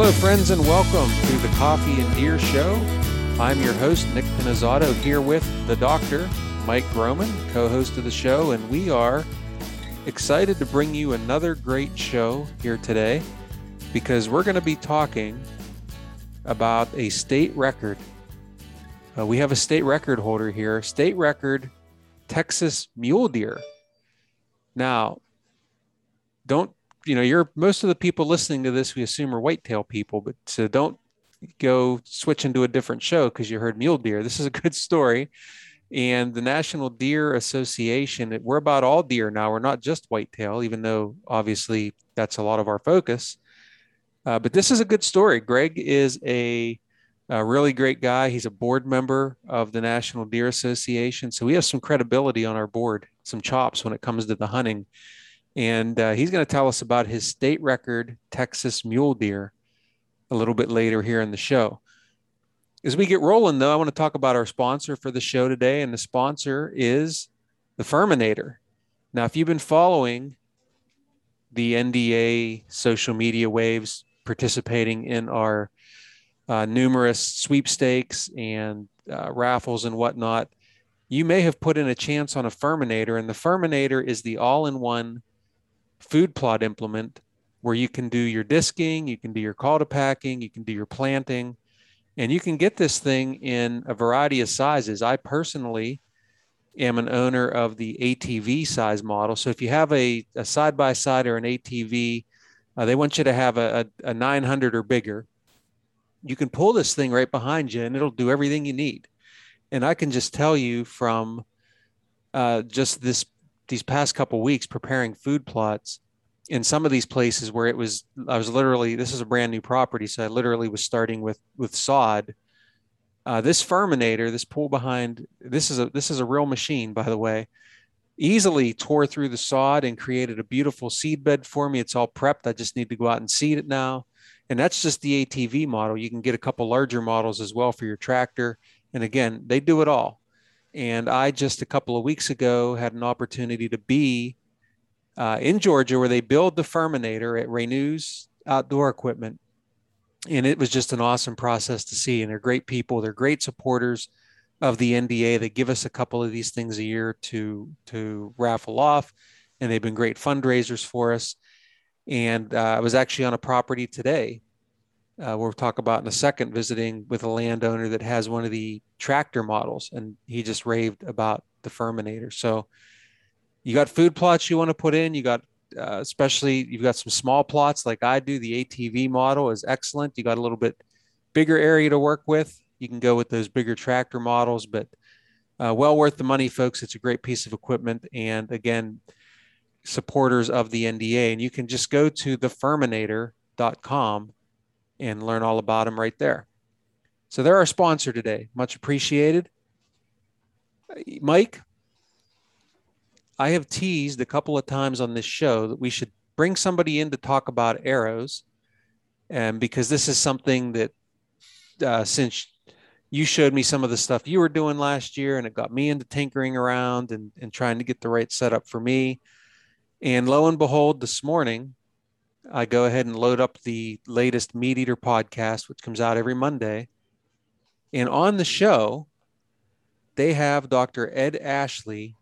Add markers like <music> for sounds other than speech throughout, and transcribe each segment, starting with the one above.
Hello, friends, and welcome to the Coffee and Deer Show. I'm your host, Nick Pinizzotto, here with the doctor, Mike Groman, co host of the show, and we are excited to bring you another great show here today because we're going to be talking about a state record. Uh, we have a state record holder here, state record Texas mule deer. Now, don't you know you're most of the people listening to this we assume are whitetail people but so don't go switch into a different show because you heard mule deer. This is a good story. And the national deer association we're about all deer now. We're not just whitetail even though obviously that's a lot of our focus. Uh, but this is a good story. Greg is a, a really great guy. He's a board member of the national deer association. So we have some credibility on our board some chops when it comes to the hunting and uh, he's going to tell us about his state record Texas mule deer a little bit later here in the show. As we get rolling, though, I want to talk about our sponsor for the show today, and the sponsor is the Firminator. Now, if you've been following the NDA social media waves, participating in our uh, numerous sweepstakes and uh, raffles and whatnot, you may have put in a chance on a Firminator, and the Firminator is the all in one food plot implement where you can do your disking, you can do your cultipacking, you can do your planting, and you can get this thing in a variety of sizes. I personally am an owner of the ATV size model. So if you have a, side by side or an ATV, uh, they want you to have a, a, a 900 or bigger. You can pull this thing right behind you and it'll do everything you need. And I can just tell you from uh, just this these past couple weeks preparing food plots in some of these places where it was i was literally this is a brand new property so i literally was starting with with sod. Uh, this Firminator this pull behind this is a this is a real machine by the way easily tore through the sod and created a beautiful seed bed for me. It's all prepped. I just need to go out and seed it now. And that's just the atv model. You can get a couple larger models as well for your tractor. And again they do it all and I just a couple of weeks ago had an opportunity to be uh, in Georgia where they build the Firminator at Ranew's Outdoor Equipment. And it was just an awesome process to see. And they're great people, they're great supporters of the NDA. They give us a couple of these things a year to, to raffle off. And they've been great fundraisers for us. And uh, I was actually on a property today uh, we'll talk about in a second, visiting with a landowner that has one of the tractor models, and he just raved about the Firminator. So, you got food plots you want to put in. You got, uh, especially, you've got some small plots like I do. The ATV model is excellent. You got a little bit bigger area to work with. You can go with those bigger tractor models, but uh, well worth the money, folks. It's a great piece of equipment, and again, supporters of the NDA. And you can just go to thefirminator.com and learn all about them right there. So they're our sponsor today. Much appreciated. Mike, I have teased a couple of times on this show that we should bring somebody in to talk about arrows. And because this is something that uh, since you showed me some of the stuff you were doing last year and it got me into tinkering around and, and trying to get the right setup for me. And lo and behold, this morning, I go ahead and load up the latest Meat Eater podcast, which comes out every Monday. And on the show, they have Dr. Ed Ashby.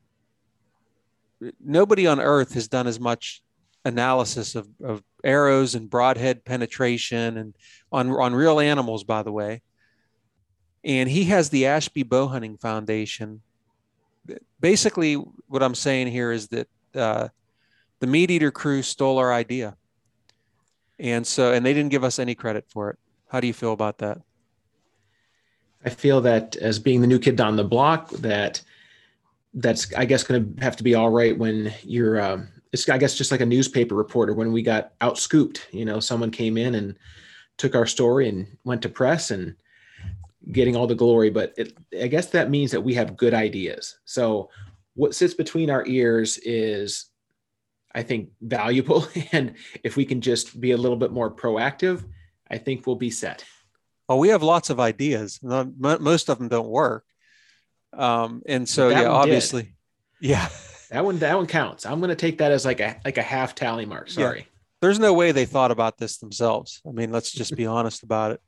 Nobody on earth has done as much analysis of, of arrows and broadhead penetration and on, on real animals, by the way. And he has the Ashby Bow Hunting Foundation. Basically, what I'm saying here is that uh, the Meat Eater crew stole our idea and so, and they didn't give us any credit for it. How do you feel about that? I feel that as being the new kid on the block, that that's I guess going to have to be all right when you're. Um, it's I guess just like a newspaper reporter when we got out scooped. You know, someone came in and took our story and went to press and getting all the glory. But it, I guess that means that we have good ideas. So what sits between our ears is I think, valuable. <laughs> And if we can just be a little bit more proactive, I think we'll be set. Well, we have lots of ideas. Most of them don't work. Um, and so, yeah, obviously, did. yeah, <laughs> that one, that one counts. I'm going to take that as like a, like a half tally mark. Sorry. there's no way they thought about this themselves. I mean, let's just be <laughs> honest about it.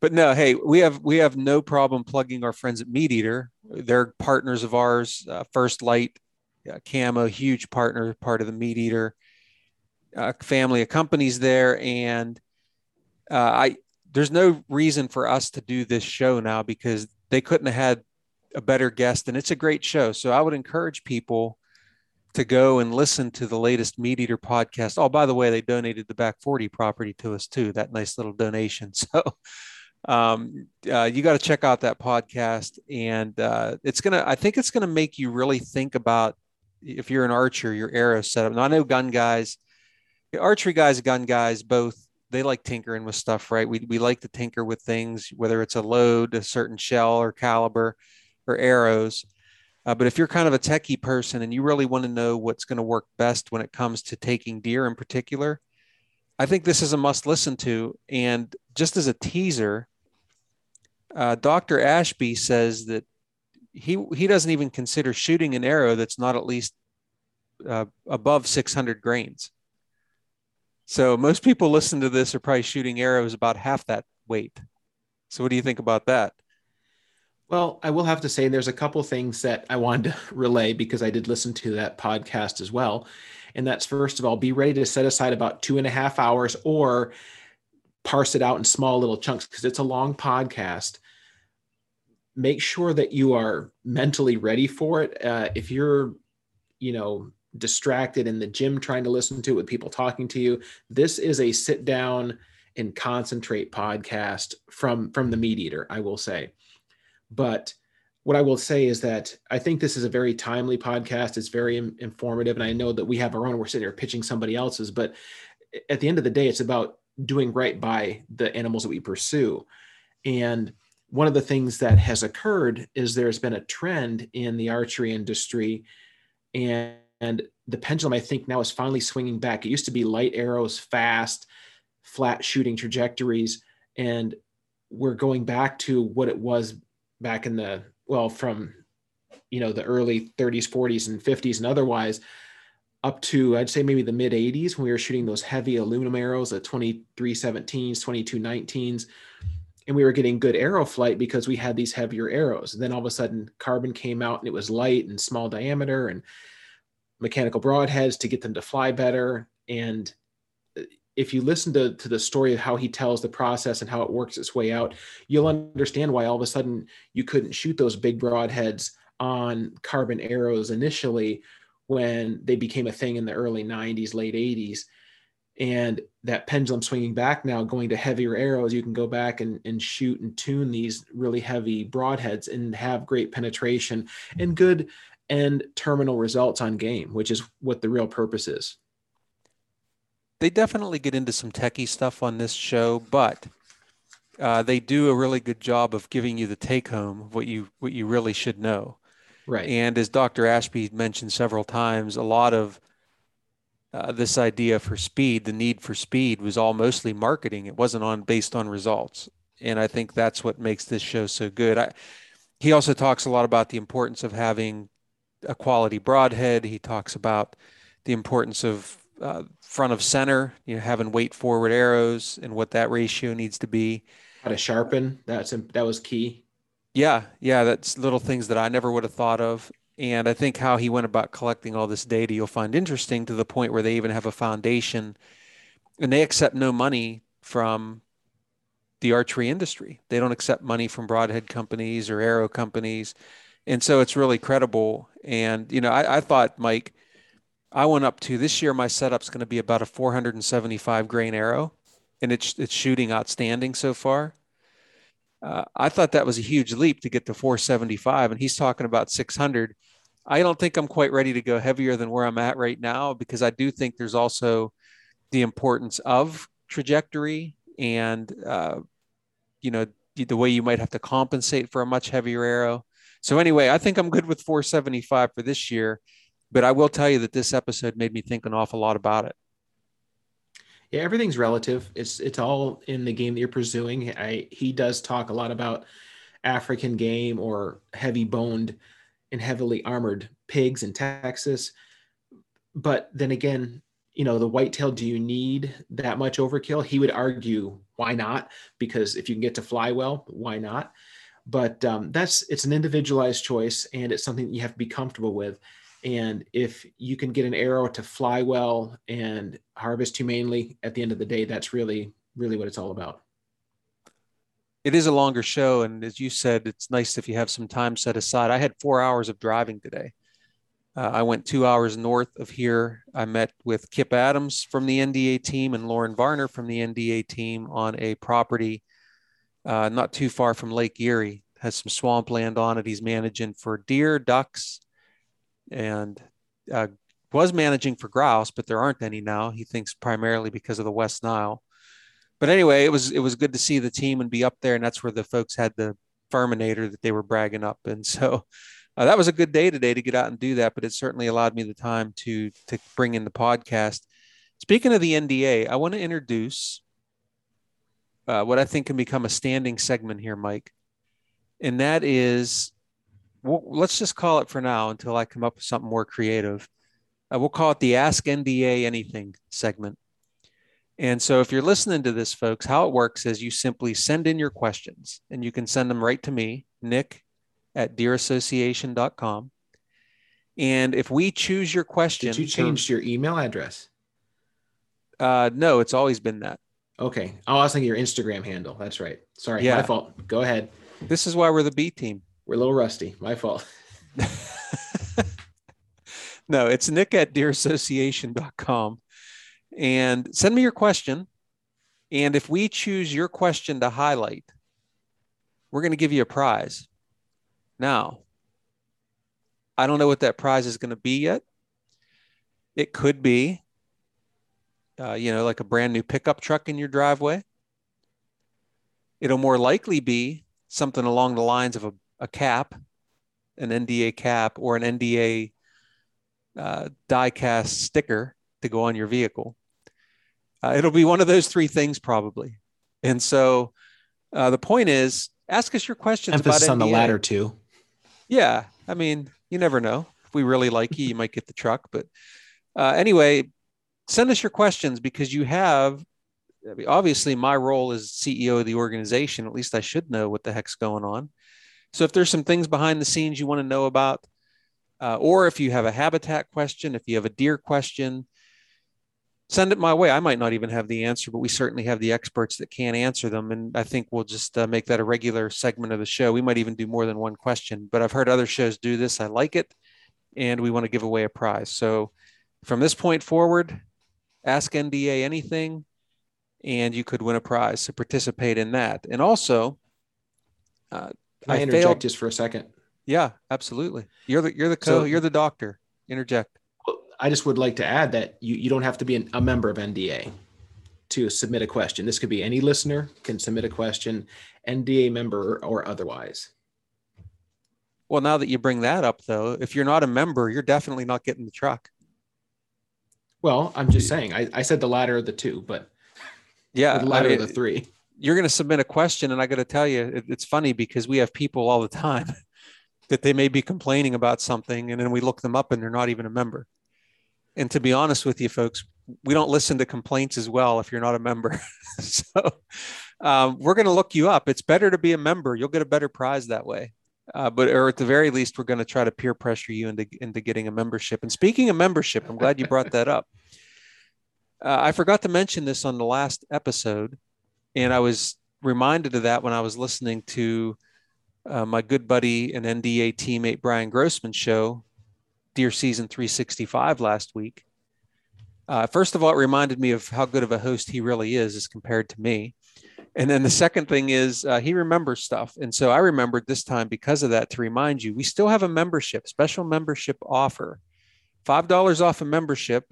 But no, hey, we have we have no problem plugging our friends at Meat Eater. They're partners of ours. Uh, First Lite, uh, Camo, huge partner, part of the Meat Eater uh, family of companies there, and uh, I there's no reason for us to do this show now because they couldn't have had a better guest, and it's a great show. So I would encourage people to go and listen to the latest Meat Eater podcast. Oh, by the way, they donated the back 40 property to us too. That nice little donation. <laughs> So um, uh, you got to check out that podcast, and uh, it's gonna. I think it's gonna make you really think about if you're an archer, your arrow setup. Now I know gun guys, archery guys, gun guys, both they like tinkering with stuff, right? We we like to tinker with things, whether it's a load, a certain shell or caliber, or arrows. Uh, but if you're kind of a techie person and you really want to know what's going to work best when it comes to taking deer in particular, I think this is a must listen to. And just as a teaser, uh, Dr. Ashby says that he he doesn't even consider shooting an arrow that's not at least uh, above 600 grains. So most people listen to this are probably shooting arrows about half that weight. So what do you think about that? Well, I will have to say there's a couple things that I wanted to <laughs> relay because I did listen to that podcast as well. And that's first of all, be ready to set aside about two and a half hours or parse it out in small little chunks because it's a long podcast. Make sure that you are mentally ready for it. Uh, if you're, you know, distracted in the gym trying to listen to it with people talking to you, this is a sit down and concentrate podcast from from the meat eater. I will say but what I will say is that I think this is a very timely podcast. It's very informative. And I know that we have our own, we're sitting here pitching somebody else's, but at the end of the day, it's about doing right by the animals that we pursue. And one of the things that has occurred is there's been a trend in the archery industry and, and the pendulum i think now is finally swinging back. It used to be light arrows fast flat shooting trajectories and we're going back to what it was back in the well from you know the early 30s 40s and 50s and otherwise up to i'd say maybe the mid 80s when we were shooting those heavy aluminum arrows at 2317s 2219s and we were getting good arrow flight because we had these heavier arrows and then all of a sudden carbon came out and it was light and small diameter and mechanical broadheads to get them to fly better and uh, if you listen to, to the story of how he tells the process and how it works its way out, you'll understand why all of a sudden you couldn't shoot those big broadheads on carbon arrows initially when they became a thing in the early 90s, late 80s. And that pendulum swinging back now, going to heavier arrows, you can go back and, and shoot and tune these really heavy broadheads and have great penetration and good end terminal results on game, which is what the real purpose is they definitely get into some techie stuff on this show, but uh, they do a really good job of giving you the take home what you what you really should know. Right. And as Dr. Ashby mentioned several times, a lot of uh, this idea for speed, the need for speed, was all mostly marketing. It wasn't on based on results, and I think that's what makes this show so good. I, he also talks a lot about the importance of having a quality broadhead. He talks about the importance of uh, front of center, you know, having weight forward arrows and what that ratio needs to be. How to sharpen that's that was key. Yeah, yeah, that's little things that I never would have thought of. And I think how he went about collecting all this data you'll find interesting to the point where they even have a foundation and they accept no money from the archery industry. They don't accept money from broadhead companies or arrow companies. And so it's really credible. And, you know, I, I thought, Mike, I went up to this year. My setup's going to be about a 475 grain arrow, and it's it's shooting outstanding so far. Uh, I thought that was a huge leap to get to 475, and he's talking about 600. I don't think I'm quite ready to go heavier than where I'm at right now because I do think there's also the importance of trajectory and uh, you know the way you might have to compensate for a much heavier arrow. So anyway, I think I'm good with 475 for this year. But I will tell you that this episode made me think an awful lot about it. Yeah, everything's relative. It's it's all in the game that you're pursuing. I he does talk a lot about African game or heavy boned and heavily armored pigs in Texas. But then again, you know, the whitetail, do you need that much overkill? He would argue, why not? Because if you can get to fly well, why not? But um, that's it's an individualized choice, and it's something you have to be comfortable with. And if you can get an arrow to fly well and harvest humanely, at the end of the day, that's really really what it's all about. It is a longer show, and as you said, it's nice if you have some time set aside. I had four hours of driving today. Uh, I went two hours north of here. I met with Kip Adams from the NDA team and Lauren Varner from the NDA team on a property uh, not too far from Lake Erie. Has some swampland on it. He's managing for deer, ducks, and uh, was managing for grouse, but there aren't any now. He thinks primarily because of the West Nile. But anyway, it was it was good to see the team and be up there, and that's where the folks had the Firminator that they were bragging up, and so <laughs> uh, that was a good day today to get out and do that. But it certainly allowed me the time to to bring in the podcast. Speaking of the NDA, I want to introduce uh, what I think can become a standing segment here, Mike, and that is, well, let's just call it for now until I come up with something more creative. Uh, we'll call it the Ask NDA Anything segment. And so, if you're listening to this, folks, how it works is you simply send in your questions and you can send them right to me, Nick at deerassociation.com. And if we choose your question, did you change to, your email address? Uh, no, it's always been that. Okay. Oh, I was thinking your Instagram handle. That's right. Sorry, yeah. my fault. Go ahead. This is why we're the B team. We're a little rusty. My fault. <laughs> <laughs> no, it's nick at deerassociation.com. And send me your question. And if we choose your question to highlight, we're going to give you a prize. Now, I don't know what that prize is going to be yet. It could be, uh, you know, like a brand new pickup truck in your driveway. It'll more likely be something along the lines of a, a cap, an NDA cap, or an NDA uh, die cast sticker to go on your vehicle. Uh, it'll be one of those three things probably. And so uh, the point is, ask us your questions. Emphasis on the latter two. Yeah, I mean, you never know. If we really like you, you might get the truck. But uh, anyway, send us your questions because you have. I mean, obviously, my role as CEO of the organization, at least I should know what the heck's going on. So if there's some things behind the scenes you want to know about, uh, or if you have a habitat question, if you have a deer question, send it my way. I might not even have the answer, but we certainly have the experts that can answer them. And I think we'll just uh, make that a regular segment of the show. We might even do more than one question, but I've heard other shows do this. I like it. And we want to give away a prize. So from this point forward, ask NDA anything and you could win a prize. So participate in that. And also, uh, I, I interject failed. just for a second? Yeah, absolutely. You're the, you're the co, so, you're the doctor. Interject. I just would like to add that you, you don't have to be an, a member of NDA to submit a question. This could be any listener can submit a question, NDA member or otherwise. Well, now that you bring that up, though, if you're not a member, you're definitely not getting the truck. Well, I'm just saying, I, I said the latter of the two, but yeah, the latter I mean, of the three. You're going to submit a question, and I got to tell you, it, it's funny because we have people all the time <laughs> that they may be complaining about something, and then we look them up, and they're not even a member and to be honest with you folks we don't listen to complaints as well if you're not a member. <laughs> So um, we're going to look you up. It's better to be a member. You'll get a better prize that way. Uh, but or at the very least we're going to try to peer pressure you into, into getting a membership. And speaking of membership i'm glad you brought that up. <laughs> Uh, i forgot to mention this on the last episode and i was reminded of that when i was listening to uh, my good buddy and nda teammate brian grossman show Deer Season 365 last week. Uh, first of all, it reminded me of how good of a host he really is as compared to me. And then the second thing is uh, he remembers stuff. And so I remembered this time because of that to remind you we still have a membership, special membership offer $5 off a membership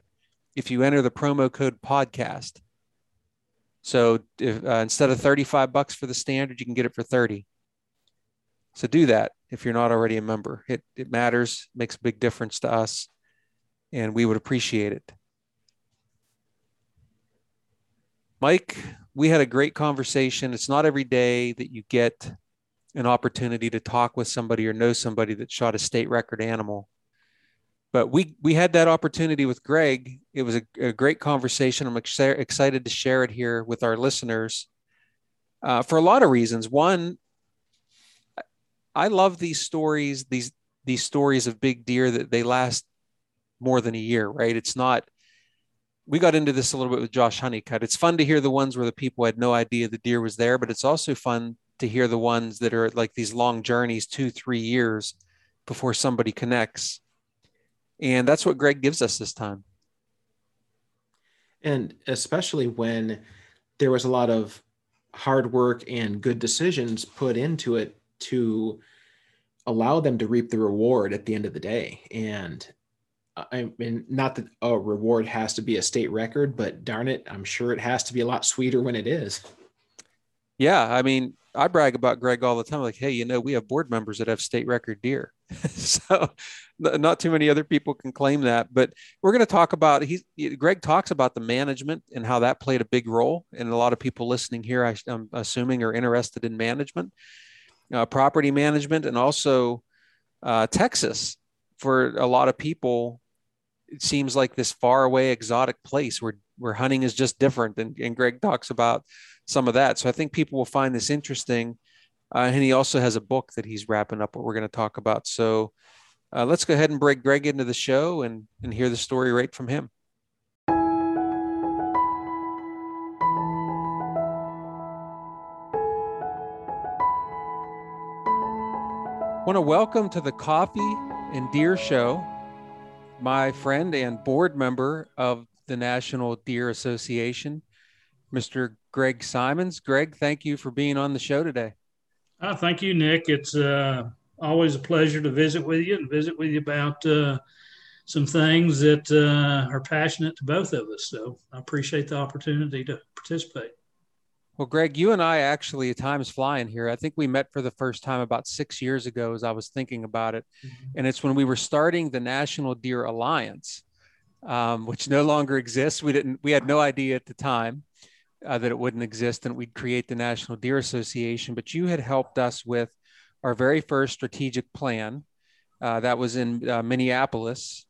if you enter the promo code podcast. So if, uh, instead of 35 bucks for the standard, you can get it for 30. So do that if you're not already a member. It, it matters, makes a big difference to us, and we would appreciate it. Mike, we had a great conversation. It's not every day that you get an opportunity to talk with somebody or know somebody that shot a state record animal. but we we had that opportunity with Greg. It was a, a great conversation. I'm ex- excited to share it here with our listeners uh, for a lot of reasons. One, I love these stories. These these stories of big deer that they last more than a year, right? It's not. We got into this a little bit with Josh Honeycutt. It's fun to hear the ones where the people had no idea the deer was there, but it's also fun to hear the ones that are like these long journeys, two, three years before somebody connects. And that's what Greg gives us this time. And especially when there was a lot of hard work and good decisions put into it to allow them to reap the reward at the end of the day. And I mean, not that a reward has to be a state record, but darn it, I'm sure it has to be a lot sweeter when it is. Yeah. I mean, I brag about Greg all the time. Like, hey, you know, we have board members that have state record deer. <laughs> so not too many other people can claim that. But we're going to talk about, he's, Greg talks about the management and how that played a big role. And a lot of people listening here, I, am assuming, are interested in management uh, property management, and also uh, Texas. For a lot of people, it seems like this far away, exotic place where where hunting is just different. And, and Greg talks about some of that. So I think people will find this interesting. Uh, and he also has a book that he's wrapping up what we're going to talk about. So uh, let's go ahead and break Greg into the show and, and hear the story right from him. Want to welcome to the Coffee and Deer Show my friend and board member of the National Deer Association, Mr. Greg Simons. Greg, thank you for being on the show today. Uh, thank you, Nick. It's uh, always a pleasure to visit with you and visit with you about uh, some things that uh, are passionate to both of us. So I appreciate the opportunity to participate. Well, Greg, you and I actually, time's flying here. I think we met for the first time about six years ago as I was thinking about it. Mm-hmm. And it's when we were starting the National Deer Alliance, um, which no longer exists. We didn't, we had no idea at the time uh, that it wouldn't exist and we'd create the National Deer Association. But you had helped us with our very first strategic plan. Uh, that was in uh, Minneapolis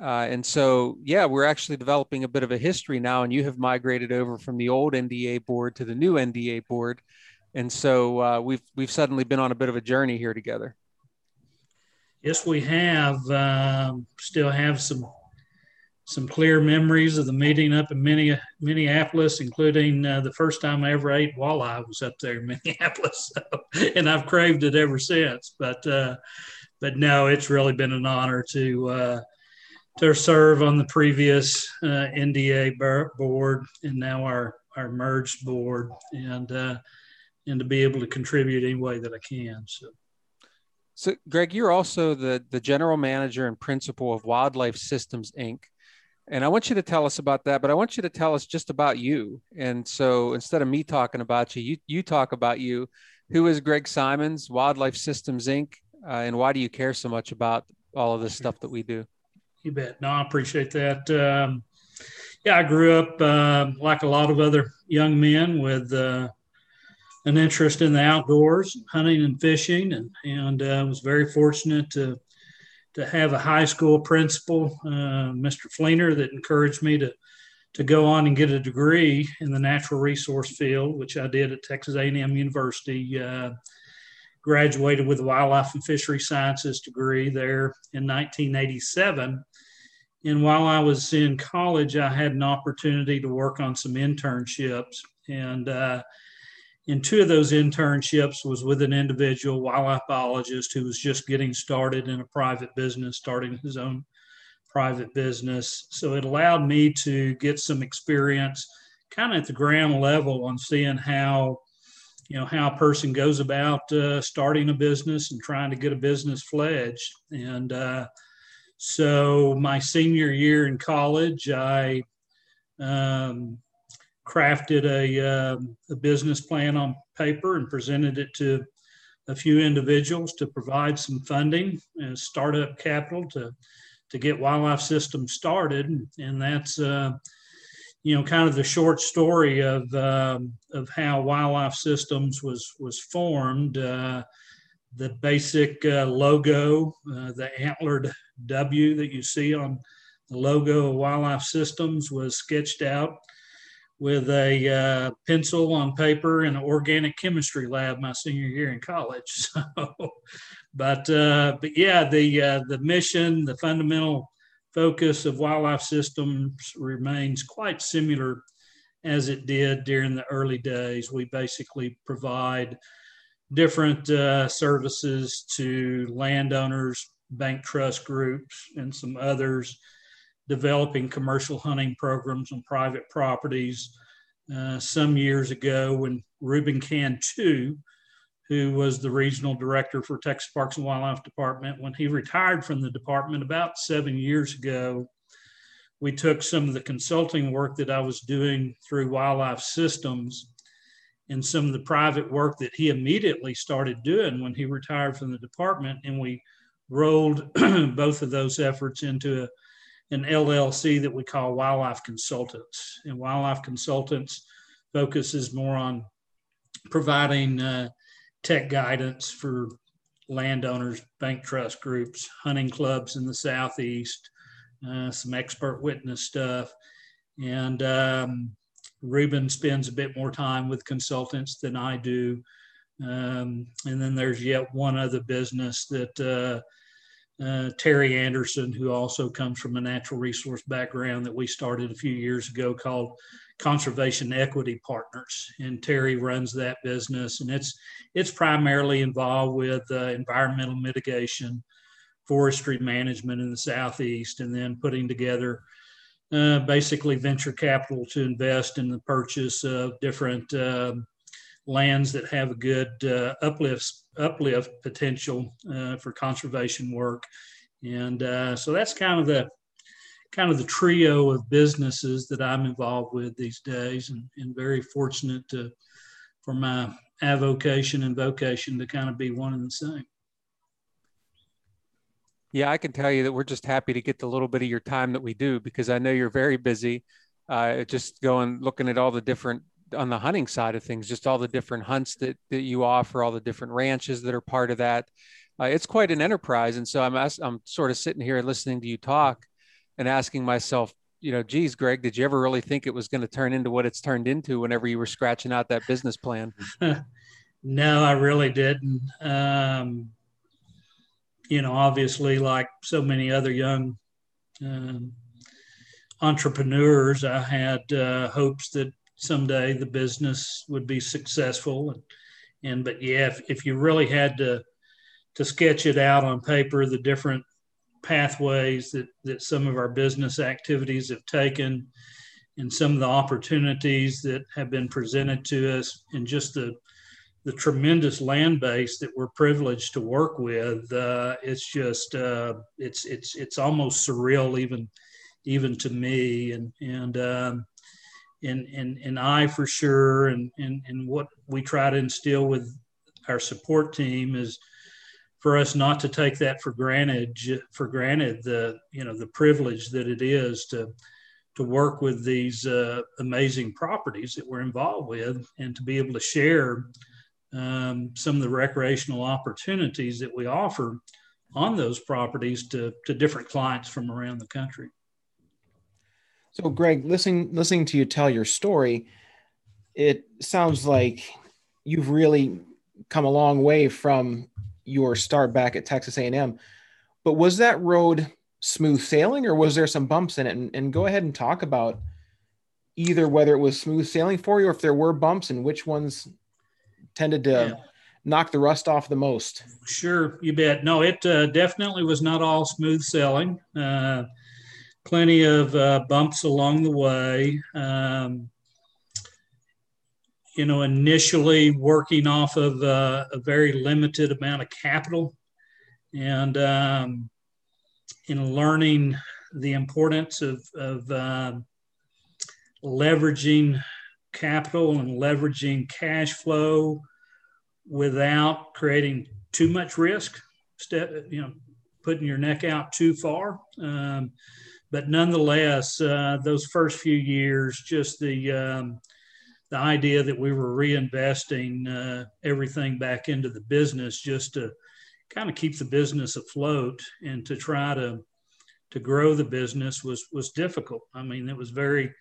uh, and so, yeah, we're actually developing a bit of a history now, and you have migrated over from the old NDA board to the new NDA board, and so uh, we've we've suddenly been on a bit of a journey here together. Yes, we have. Um, still have some some clear memories of the meeting up in Minneapolis, including uh, the first time I ever ate walleye was up there in <laughs> Minneapolis, so, and I've craved it ever since. But uh, but no, it's really been an honor to uh, to serve on the previous uh, NDA board and now our our merged board, and uh, and to be able to contribute any way that I can. So. So, Greg, you're also the, the general manager and principal of Wildlife Systems Inc. And I want you to tell us about that, but I want you to tell us just about you. And so instead of me talking about you, you, you talk about you. Who is Greg Simons, Wildlife Systems Inc., uh, and why do you care so much about all of this stuff that we do? You bet. No, I appreciate that. Um, yeah, I grew up uh, like a lot of other young men with uh, an interest in the outdoors, hunting and fishing, and and uh, was very fortunate to to have a high school principal, uh, Mr. Fleener, that encouraged me to to go on and get a degree in the natural resource field, which I did at Texas A&M University uh, graduated with a wildlife and fishery sciences degree there in 1987. And while I was in college, I had an opportunity to work on some internships. And uh, in two of those internships was with an individual wildlife biologist who was just getting started in a private business, starting his own private business. So it allowed me to get some experience kind of at the ground level on seeing how you know how a person goes about uh, starting a business and trying to get a business fledged and uh, so my senior year in college i um, crafted a, uh, a, business plan on paper and presented it to a few individuals to provide some funding and startup capital to to get wildlife systems started and that's uh, you know, kind of the short story of um, of how wildlife systems was was formed. Uh, the basic uh, logo, uh, the antlered W that you see on the logo of Wildlife Systems was sketched out with a uh, pencil on paper in an organic chemistry lab my senior year in college. <laughs> So, but uh, but yeah, the uh, the mission, the fundamental focus of Wildlife Systems remains quite similar as it did during the early days. We basically provide different uh, services to landowners, bank trust groups, and some others developing commercial hunting programs on private properties. Uh, some years ago, when Reuben Cantu, who was the regional director for Texas Parks and Wildlife Department, when he retired from the department about seven years ago, we took some of the consulting work that I was doing through Wildlife Systems and some of the private work that he immediately started doing when he retired from the department. And we rolled <clears throat> both of those efforts into a, an LLC that we call Wildlife Consultants. And Wildlife Consultants focuses more on providing uh, tech guidance for landowners, bank trust groups, hunting clubs in the Southeast, uh, some expert witness stuff. And um, Reuben spends a bit more time with consultants than I do. Um, and then there's yet one other business that uh, uh, Terry Anderson, who also comes from a natural resource background, that we started a few years ago called Conservation Equity Partners. And Terry runs that business, and it's it's primarily involved with uh, environmental mitigation, forestry management in the southeast, and then putting together uh, basically venture capital to invest in the purchase of different um, lands that have a good uh, uplift uplift potential uh, for conservation work, and uh, so that's kind of the kind of the trio of businesses that I'm involved with these days, and, and very fortunate to for my avocation and vocation to kind of be one and the same. Yeah, I can tell you that we're just happy to get the little bit of your time that we do because I know you're very busy. Uh, just going looking at all the different on the hunting side of things, just all the different hunts that that you offer, all the different ranches that are part of that. Uh, it's quite an enterprise, and so I'm I'm sort of sitting here listening to you talk and asking myself, you know, geez, Greg, did you ever really think it was going to turn into what it's turned into whenever you were scratching out that business plan? <laughs> no, I really didn't. Um, you know, obviously, like so many other young um, entrepreneurs, I had uh, hopes that someday the business would be successful. And, and but yeah, if, if you really had to to sketch it out on paper, the different pathways that that some of our business activities have taken, and some of the opportunities that have been presented to us, and just the the tremendous land base that we're privileged to work with, uh, it's just uh, it's it's it's almost surreal even even to me and and um, and and and I for sure and and and what we try to instill with our support team is for us not to take that for granted for granted the you know the privilege that it is to to work with these uh, amazing properties that we're involved with and to be able to share um, some of the recreational opportunities that we offer on those properties to, to different clients from around the country. So, Greg, listening listening to you tell your story, it sounds like you've really come a long way from your start back at Texas A&M. But was that road smooth sailing, or was there some bumps in it? And, and go ahead and talk about either whether it was smooth sailing for you, or if there were bumps, and which ones tended to yeah. knock the rust off the most? Sure, you bet. No, it uh, definitely was not all smooth sailing. Uh, plenty of uh, bumps along the way. Um, you know, initially working off of uh, a very limited amount of capital and um, in learning the importance of, of uh, leveraging capital and leveraging cash flow without creating too much risk, step, you know, putting your neck out too far. Um, but nonetheless, uh, those first few years, just the um, the idea that we were reinvesting uh, everything back into the business just to kind of keep the business afloat and to try to to grow the business was was difficult. I mean, it was very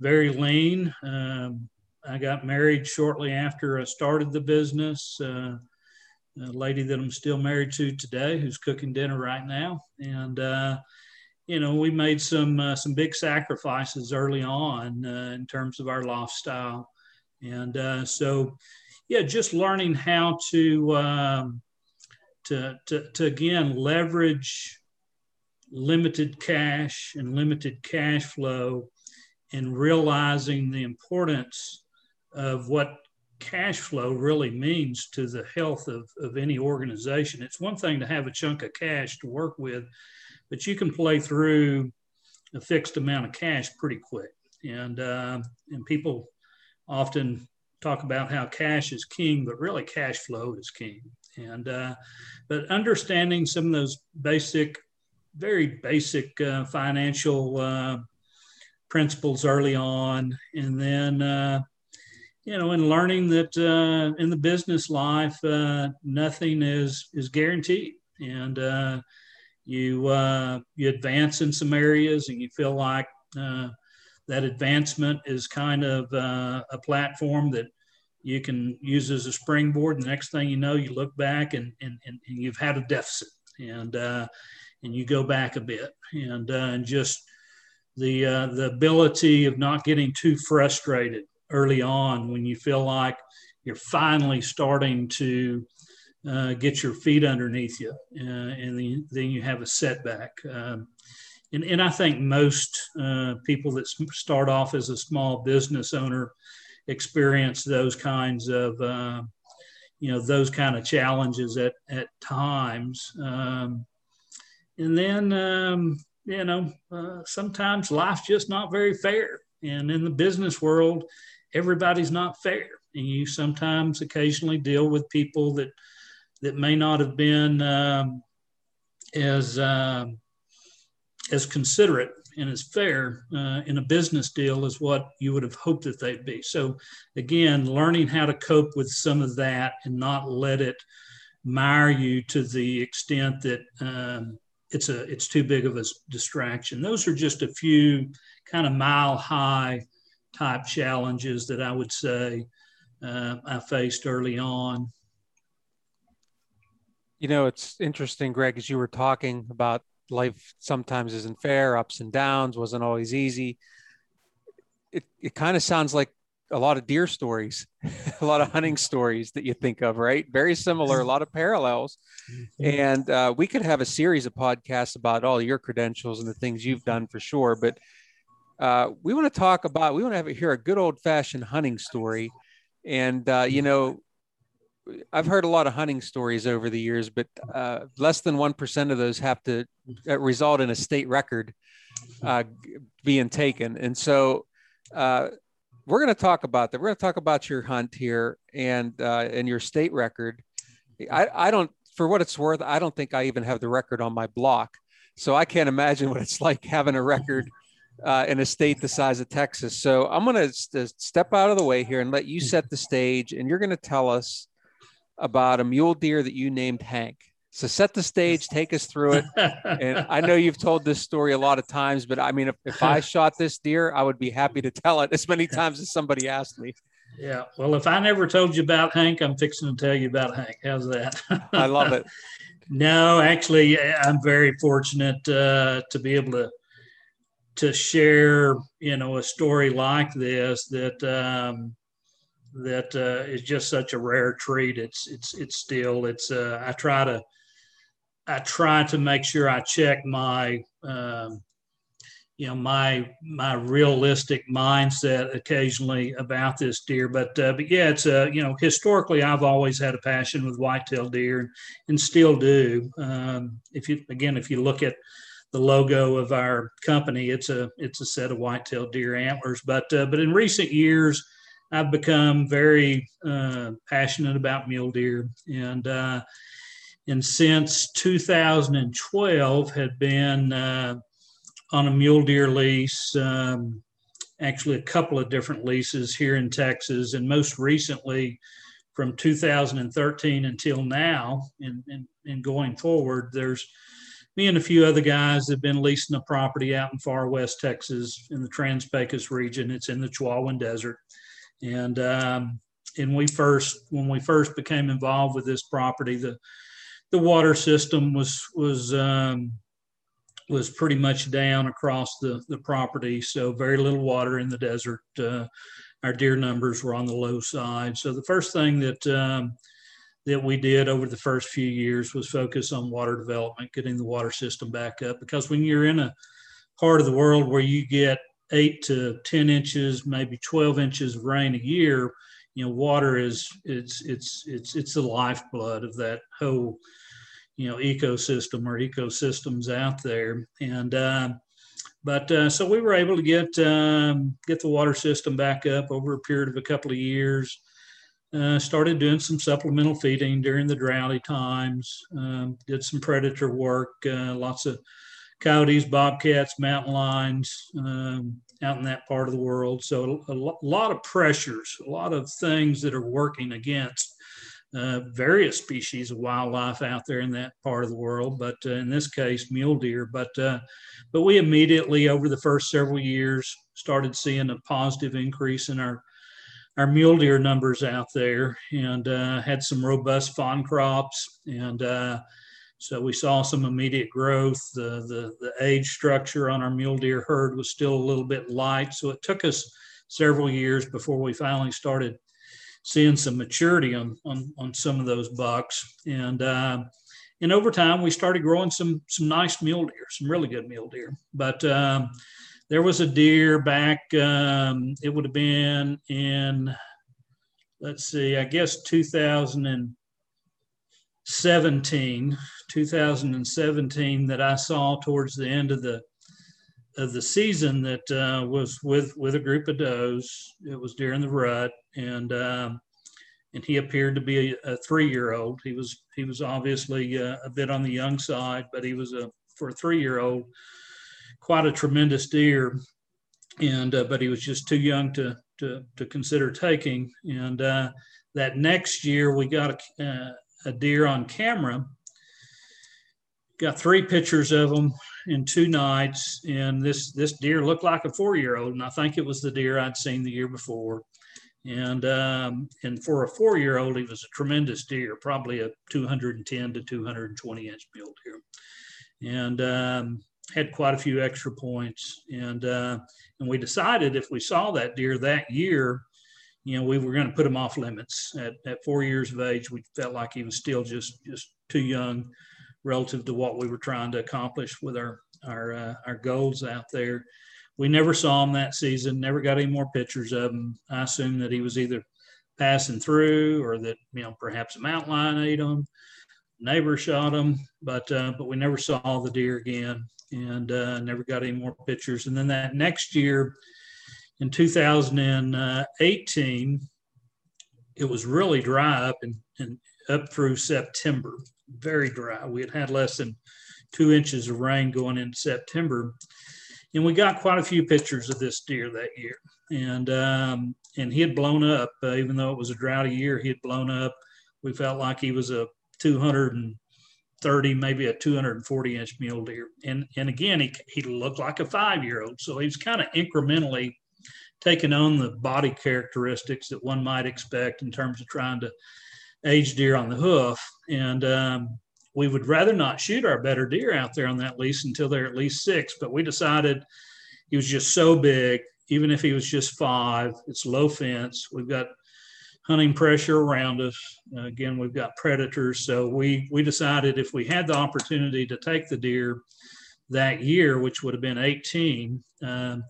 very lean. Um, I got married shortly after I started the business. Uh, a lady that I'm still married to today, who's cooking dinner right now, and uh, you know, we made some uh, some big sacrifices early on uh, in terms of our lifestyle, and uh, so yeah, just learning how to, um, to to to again leverage limited cash and limited cash flow, and realizing the importance of what cash flow really means to the health of, of any organization. It's one thing to have a chunk of cash to work with, but you can play through a fixed amount of cash pretty quick. And uh, and people often talk about how cash is king, but really cash flow is king. And uh, but understanding some of those basic, very basic uh, financial uh, principles early on, and then uh, you know, and learning that uh, in the business life, nothing is is guaranteed, and you uh, you advance in some areas, and you feel like uh, that advancement is kind of uh, a platform that you can use as a springboard. And the next thing you know, you look back and and, and, and you've had a deficit, and and you go back a bit, and and just the the ability of not getting too frustrated early on when you feel like you're finally starting to uh, get your feet underneath you, uh, and then, then, you have a setback. Um, and, and, I think most uh, people that start off as a small business owner experience those kinds of, uh, you know, those kind of challenges at, at times. Um, and then, um, you know, uh, sometimes life's just not very fair. And in the business world, everybody's not fair. And you sometimes occasionally deal with people that that may not have been um, as uh, as considerate and as fair uh, in a business deal as what you would have hoped that they'd be. So again, learning how to cope with some of that and not let it mire you to the extent that um, it's a it's too big of a distraction. Those are just a few kind of mile high type challenges that I would say uh, I faced early on. You know, it's interesting, Greg, as you were talking about life sometimes isn't fair, ups and downs, wasn't always easy. It, it kind of sounds like a lot of deer stories, <laughs> a lot of hunting stories that you think of, right? Very similar, a lot of parallels. Mm-hmm. And uh, we could have a series of podcasts about all your credentials and the things you've done for sure. But uh, we want to talk about, we want to have hear a good old fashioned hunting story. And, uh, you know, I've heard a lot of hunting stories over the years, but uh, less than 1% of those have to uh, result in a state record uh, being taken. And so uh, we're going to talk about that. We're going to talk about your hunt here and, and your state record. I, I don't, for what it's worth, I don't think I even have the record on my block. So I can't imagine what it's like having a record uh, in a state the size of Texas. So I'm going to st- step out of the way here and let you set the stage, and you're going to tell us about a mule deer that you named Hank. So set the stage, take us through it. And I know you've told this story a lot of times, but I mean, if, if I <laughs> shot this deer, I would be happy to tell it as many times as somebody asked me. Yeah. Well, if I never told you about Hank, I'm fixing to tell you about Hank. How's that? I love it. <laughs> no, actually, I'm very fortunate uh, to be able to to share, you know, a story like this that um, that uh, is just such a rare treat. It's it's it's still it's. Uh, I try to I try to make sure I check my um, you know my my realistic mindset occasionally about this deer but uh, but yeah it's a you know historically i've always had a passion with whitetail deer and still do um, if you again if you look at the logo of our company. It's a it's a set of white-tailed deer antlers. But uh, but in recent years, I've become very uh, passionate about mule deer, and uh, and since 2012 had been uh, on a mule deer lease. Um, actually a couple of different leases here in Texas, and most recently from 2013 until now, and, and, and going forward, there's me and a few other guys have been leasing a property out in far west Texas in the Trans-Pecos region. It's in the Chihuahuan Desert, and um, and we first when we first became involved with this property, the the water system was was um, was pretty much down across the the property, so very little water in the desert. Uh, our deer numbers were on the low side. So the first thing that um, that we did over the first few years was focus on water development, getting the water system back up. Because when you're in a part of the world where you get eight to ten inches, maybe twelve inches of rain a year, you know, water is it's it's it's it's the lifeblood of that whole you know ecosystem or ecosystems out there. And uh, but uh, so we were able to get um, get the water system back up over a period of a couple of years. Uh, started doing some supplemental feeding during the droughty times. Um, did some predator work. Uh, lots of coyotes, bobcats, mountain lions um, out in that part of the world. So a, a lot of pressures, a lot of things that are working against uh, various species of wildlife out there in that part of the world, but uh, in this case, mule deer. But uh, but we immediately, over the first several years, started seeing a positive increase in our our mule deer numbers out there, and uh, had some robust fawn crops, and uh, so we saw some immediate growth. The, the the age structure on our mule deer herd was still a little bit light, so it took us several years before we finally started seeing some maturity on on, on some of those bucks. And uh, and over time, we started growing some some nice mule deer, some really good mule deer. But um, there was a deer back. Um, it would have been in let's see, I guess 2017, 2017 that I saw towards the end of the of the season that uh, was with with a group of does. It was during the rut, and um, and he appeared to be a, a three year old. He was he was obviously uh, a bit on the young side, but he was a for a three year old quite a tremendous deer. And uh, but he was just too young to to to consider taking. And uh, that next year we got a, uh, a deer on camera. Got three pictures of him in two nights, and this this deer looked like a four year old, and I think it was the deer I'd seen the year before. And um, and for a four year old, he was a tremendous deer, probably a 210 to 220 inch mule deer, and um, had quite a few extra points. And uh, and we decided if we saw that deer that year, you know, we were going to put him off limits at, at four years of age. We felt like he was still just just too young relative to what we were trying to accomplish with our our uh, our goals out there. We never saw him that season. Never got any more pictures of him. I assume that he was either passing through or that you know perhaps a mountain lion ate him. Neighbor shot him, but uh, but we never saw the deer again, and uh, never got any more pictures. And then that next year, in 2018, it was really dry up and, and up through September very dry. We had had less than two inches of rain going into September, and we got quite a few pictures of this deer that year. And um, and he had blown up, uh, even though it was a droughty year. He had blown up. We felt like he was a 230, maybe a 240 inch mule deer. And and again, he he looked like a five year old. So he was kind of incrementally taking on the body characteristics that one might expect in terms of trying to age deer on the hoof. And um, we would rather not shoot our better deer out there on that lease until they're at least six. But we decided he was just so big, even if he was just five, it's low fence. We've got hunting pressure around us. Again, we've got predators. So we, we decided if we had the opportunity to take the deer that year, which would have been 18, um,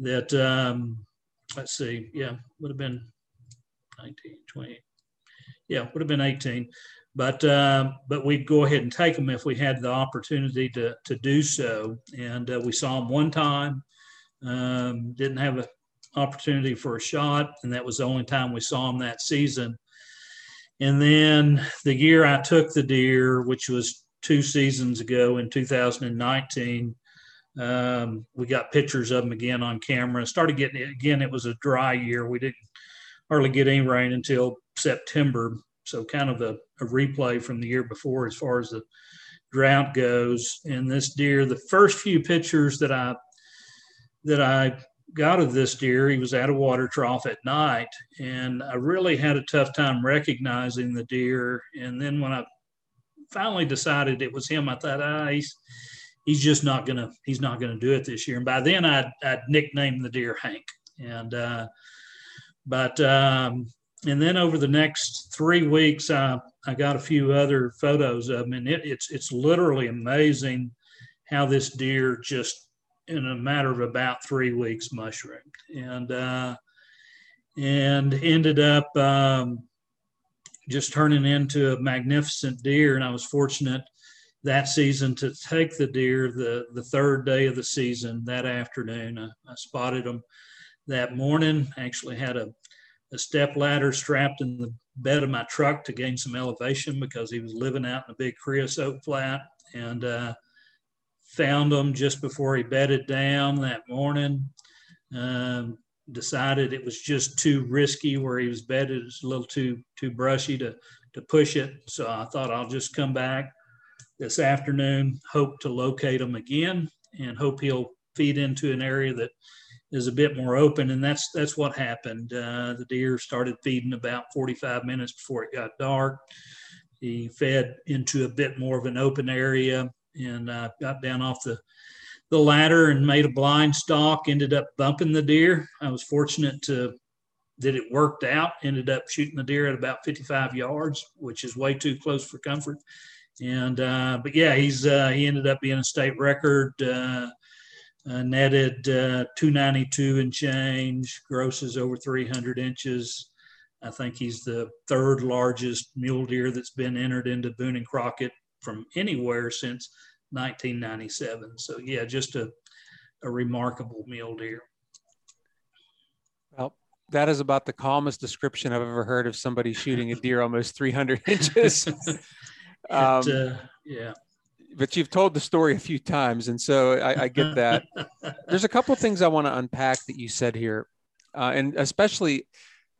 that, um, let's see, yeah, would have been 19, 20, yeah, would have been 18. But uh, but we'd go ahead and take them if we had the opportunity to to do so. And uh, we saw them one time. Um, didn't have an opportunity for a shot, and that was the only time we saw them that season. And then the year I took the deer, which was two seasons ago in 2019, Um, we got pictures of them again on camera. Started getting it again. It was a dry year. We didn't hardly get any rain until September. So kind of a, a replay from the year before as far as the drought goes. And this deer, the first few pictures that I that I got of this deer, he was at a water trough at night, and I really had a tough time recognizing the deer. And then when I finally decided it was him, I thought, ah, he's he's just not gonna he's not gonna do it this year. And by then, I'd, I'd nicknamed the deer Hank. And uh, but um, and then over the next three weeks, I I got a few other photos of him, and it, it's it's literally amazing how this deer just in a matter of about three weeks mushroomed and uh, and ended up um, just turning into a magnificent deer. And I was fortunate that season to take the deer the the third day of the season that afternoon. I, I spotted him that morning. Actually had a a step ladder strapped in the bed of my truck to gain some elevation because he was living out in a big creosote flat and uh, found him just before he bedded down that morning. Um, decided it was just too risky where he was bedded. Was a little too too brushy to to push it. So I thought I'll just come back this afternoon, hope to locate him again, and hope he'll feed into an area that is a bit more open, and that's that's what happened. Uh, the deer started feeding about 45 minutes before it got dark. He fed into a bit more of an open area and uh, got down off the the ladder and made a blind stalk. Ended up bumping the deer. I was fortunate to that it worked out. Ended up shooting the deer at about 55 yards, which is way too close for comfort. And uh, but yeah, he's uh, he ended up being a state record. Uh, uh, netted uh, 292 and change, grosses over 300 inches. I think he's the third largest mule deer that's been entered into Boone and Crockett from anywhere since 1997. So yeah, just a, a remarkable mule deer. Well, that is about the calmest description I've ever heard of somebody shooting a deer almost 300 inches. <laughs> um, it, uh, yeah but you've told the story a few times, and so I, I get that. <laughs> There's a couple of things I want to unpack that you said here, uh, and especially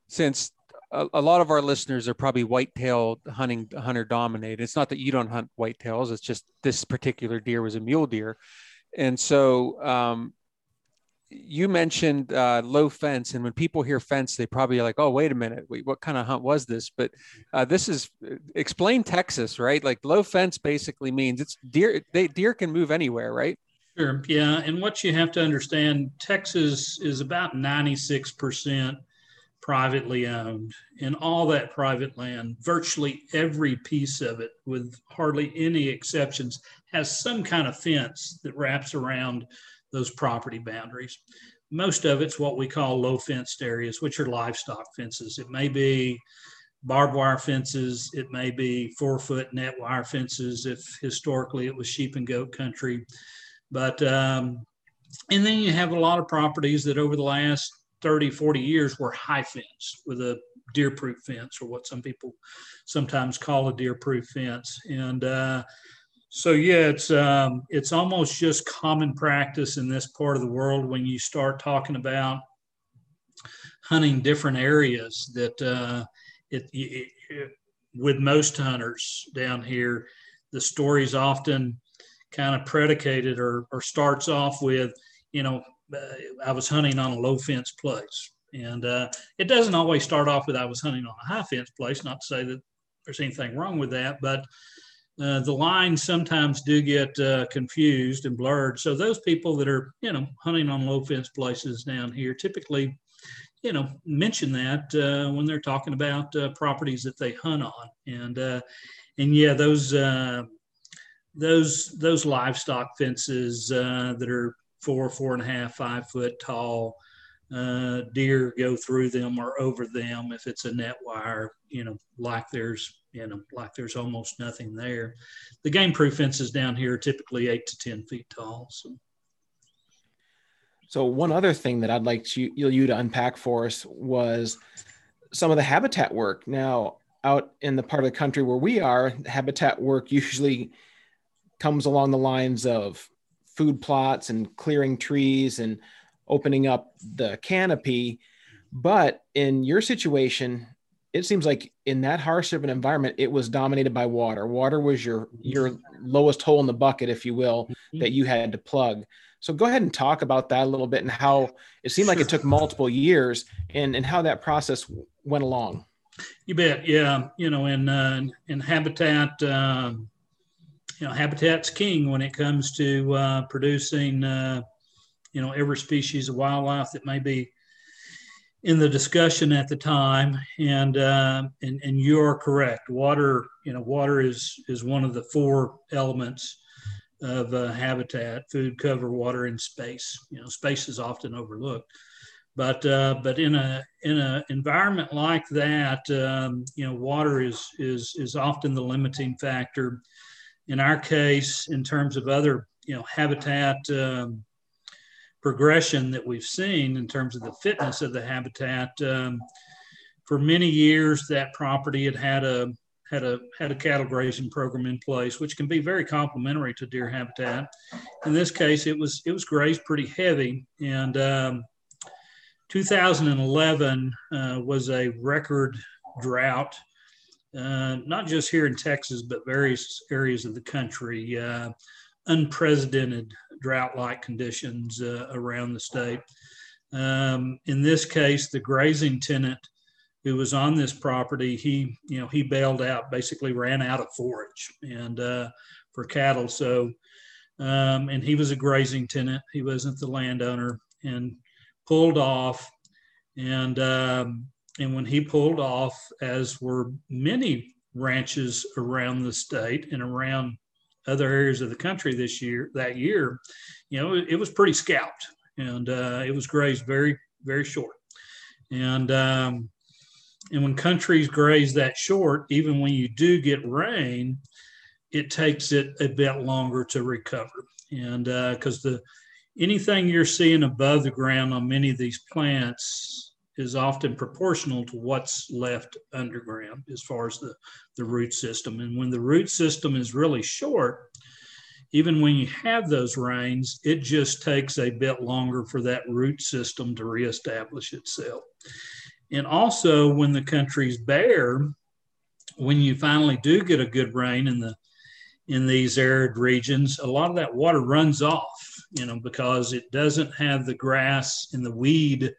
since a, a, lot of our listeners are probably whitetail hunting hunter dominated. It's not that you don't hunt whitetails; it's just this particular deer was a mule deer, and so um, you mentioned uh, low fence, and when people hear fence, they probably are like, "Oh, wait a minute, wait, what kind of hunt was this?" But uh, this is explain Texas, right? Like low fence basically means it's deer. They deer can move anywhere, right? Sure. Yeah, and what you have to understand, Texas is about ninety six percent privately owned, and all that private land, virtually every piece of it, with hardly any exceptions, has some kind of fence that wraps around those property boundaries. Most of it's what we call low fenced areas, which are livestock fences. It may be barbed wire fences, it may be four foot net wire fences if historically it was sheep and goat country. But, um, and then you have a lot of properties that over the last 30, 40 years were high fence with a deer proof fence or what some people sometimes call a deer proof fence. And, uh, so yeah, it's um, it's almost just common practice in this part of the world when you start talking about hunting different areas that uh, it, it, it, with most hunters down here, the story is often kind of predicated or, or starts off with, you know, uh, I was hunting on a low fence place. And uh, it doesn't always start off with I was hunting on a high fence place, not to say that there's anything wrong with that, but uh, the lines sometimes do get uh, confused and blurred. So those people that are, you know, hunting on low fence places down here typically, you know, mention that uh, when they're talking about uh, properties that they hunt on. And uh, and yeah, those those those livestock fences that are four, four and a half, five foot tall. deer go through them or over them if it's a net wire, you know, like there's know, like there's almost nothing there. The game proof fences down here are typically eight to 10 feet tall. So. So one other thing that I'd like you, you to unpack for us was some of the habitat work. Now, out in the part of the country where we are, habitat work <laughs> usually comes along the lines of food plots and clearing trees and opening up the canopy. But in your situation, it seems like in that harsh of an environment, it was dominated by water. Water was your your lowest hole in the bucket, if you will, mm-hmm. that you had to plug. So go ahead and talk about that a little bit and how it seemed sure. like it took multiple years and, and how that process went along. You bet. Yeah. You know, in, uh, in habitat, uh, you know, habitat's king when it comes to uh, producing, uh, you know, every species of wildlife that may be in the discussion at the time. And, uh, and, and you're correct. Water, you know, water is, is one of the four elements of uh, habitat, food, cover, water, and space. You know, space is often overlooked, but uh, but in a in an environment like that, um, you know, water is is is often the limiting factor. In our case, in terms of other you know habitat um, progression that we've seen in terms of the fitness of the habitat. Um, for many years, that property had had a had a had a cattle grazing program in place, which can be very complementary to deer habitat. In this case, it was it was grazed pretty heavy, and um, 2011 uh, was a record drought, uh, not just here in Texas, but various areas of the country. Uh, unprecedented drought-like conditions uh, around the state. Um, in this case, the grazing tenant who was on this property, he, you know, he bailed out, basically ran out of forage and uh, for cattle. So, um, and he was a grazing tenant. He wasn't the landowner and pulled off. And, um, and when he pulled off, as were many ranches around the state and around other areas of the country this year, that year, you know, it, it was pretty scalped and uh, it was grazed very, very short. And, um, and when countries graze that short, even when you do get rain, it takes it a bit longer to recover. And because uh, the anything you're seeing above the ground on many of these plants is often proportional to what's left underground as far as the, the root system. And when the root system is really short, even when you have those rains, it just takes a bit longer for that root system to reestablish itself. And also, when the country's bare, when you finally do get a good rain in the in these arid regions, a lot of that water runs off, you know, because it doesn't have the grass and the weed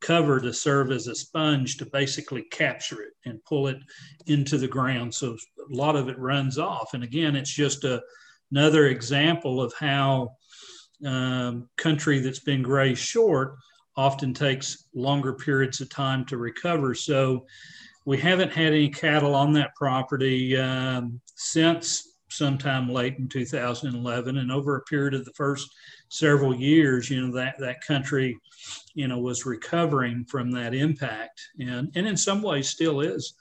cover to serve as a sponge to basically capture it and pull it into the ground. So a lot of it runs off. And again, it's just a, another example of how um, country that's been grazed short often takes longer periods of time to recover. So we haven't had any cattle on that property um, since sometime late in 2011 and over a period of the first several years you know that that country you know was recovering from that impact and and in some ways still is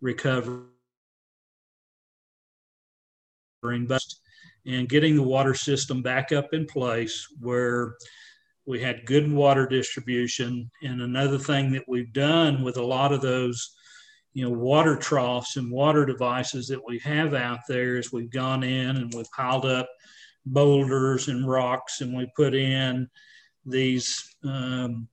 recovering but and getting the water system back up in place where we had good water distribution. And another thing that we've done with a lot of those, you know, water troughs and water devices that we have out there is we've gone in and we've piled up boulders and rocks and we put in these um,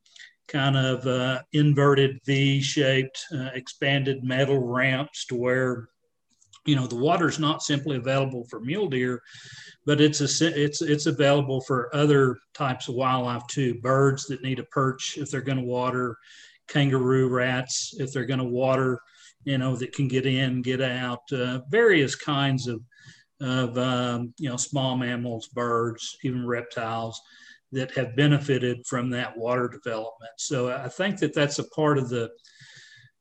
kind of uh, inverted V-shaped uh, expanded metal ramps to where you know the water is not simply available for mule deer but it's a, it's it's available for other types of wildlife too. Birds that need a perch if they're going to water kangaroo rats if they're going to water you know that can get in get out uh, various kinds of of um, you know small mammals birds even reptiles that have benefited from that water development. So i think that that's a part of the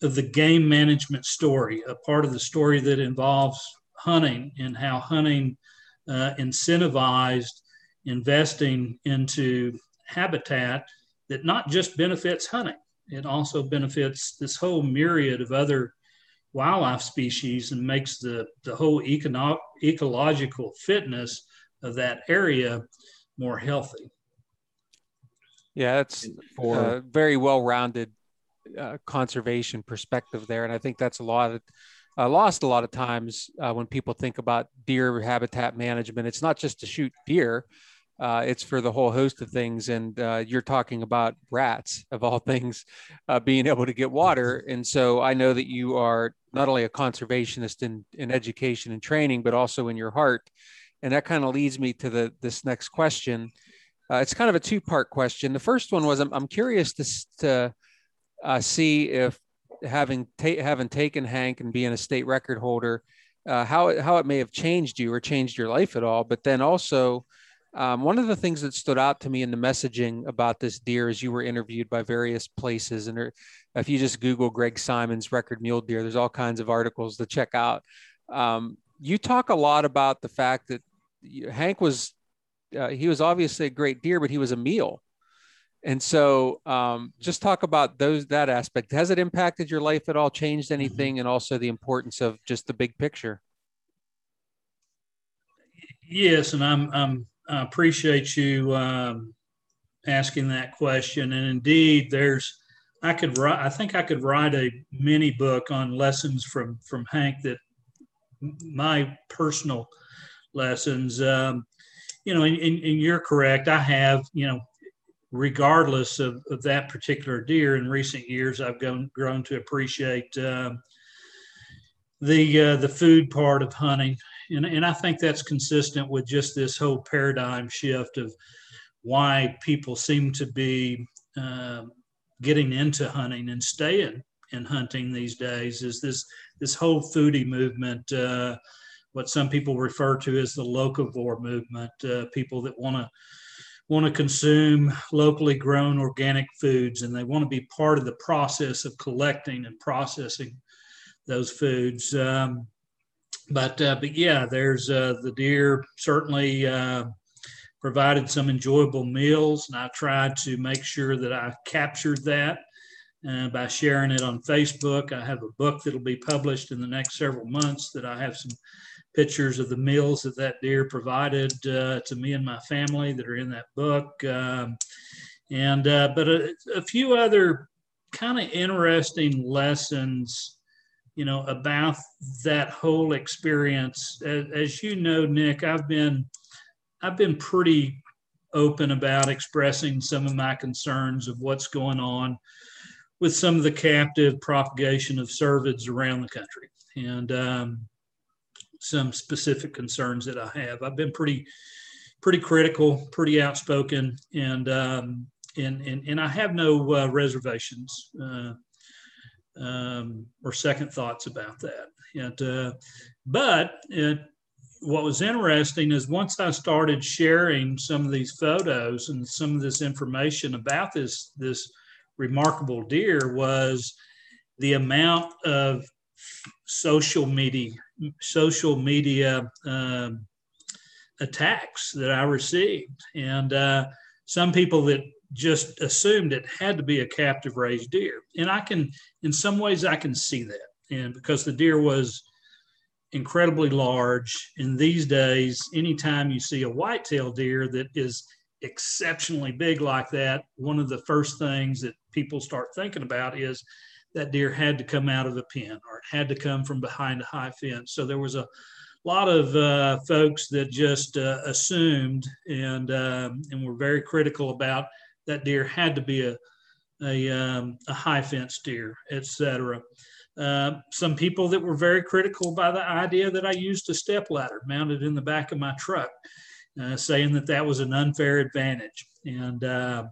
of the game management story, a part of the story that involves hunting and how hunting uh, incentivized investing into habitat that not just benefits hunting, it also benefits this whole myriad of other wildlife species and makes the, the whole econo- ecological fitness of that area more healthy. Yeah, it's a very well rounded uh, conservation perspective there, and I think that's a lot of uh, lost a lot of times uh, when people think about deer habitat management. It's not just to shoot deer. Uh, it's for the whole host of things. And uh, you're talking about rats, of all <laughs> things, uh, being able to get water. And so I know that you are not only a conservationist in, in education and training, but also in your heart. And that kind of leads me to the this next question. Uh, it's kind of a two part question. The first one was I'm, I'm curious to, to uh, see if having ta- having taken Hank and being a state record holder, uh, how it, how it may have changed you or changed your life at all. But then also, um, one of the things that stood out to me in the messaging about this deer is you were interviewed by various places, and there, if you just Google Greg Simons record mule deer, there's all kinds of articles to check out. Um, you talk a lot about the fact that Hank was uh, he was obviously a great deer, but he was a meal. And so, um, just talk about those that aspect. Has it impacted your life at all? Changed mm-hmm. anything? Mm-hmm. And also the importance of just the big picture. Yes, and I'm, I'm I appreciate you um, asking that question. And indeed, there's I could write. I think I could write a mini book on lessons from from Hank that my personal lessons. Um, you know, and, and, you're correct. I have, you know, regardless of, of that particular deer in recent years, I've grown, grown to appreciate uh, the uh, the food part of hunting, and and I think that's consistent with just this whole paradigm shift of why people seem to be uh, getting into hunting and staying in hunting these days. Is this this whole foodie movement? Uh, what some people refer to as the locavore movement, uh, people that want to want to consume locally grown organic foods and they want to be part of the process of collecting and processing those foods. Um, but uh, but yeah, there's uh, the deer certainly uh, provided some enjoyable meals, and I tried to make sure that I captured that uh, by sharing it on Facebook. I have a book that'll be published in the next several months that I have some pictures of the meals that that deer provided uh, to me and my family that are in that book. Um, and uh, but a, a, few other kind of interesting lessons, you know, about that whole experience. As, as you know, Nick, I've been I've been pretty open about expressing some of my concerns of what's going on with some of the captive propagation of cervids around the country. And um, some specific concerns that I have. I've been pretty pretty critical, pretty outspoken, and um, and, and and I have no uh, reservations uh, um, or second thoughts about that. And uh, but it, what was interesting is once I started sharing some of these photos and some of this information about this this remarkable deer was the amount of social media social media um, attacks that I received, and uh, some people that just assumed it had to be a captive raised deer. And I can, in some ways, I can see that, and because the deer was incredibly large. In these days, anytime you see a whitetail deer that is exceptionally big like that, one of the first things that people start thinking about is that deer had to come out of a pen or it had to come from behind a high fence. So there was a lot of uh, folks that just uh, assumed and um, and were very critical about that deer had to be a a, um, a high fence deer, etc. Uh, some people that were very critical by the idea that I used a step ladder mounted in the back of my truck, uh, saying that that was an unfair advantage. And uh,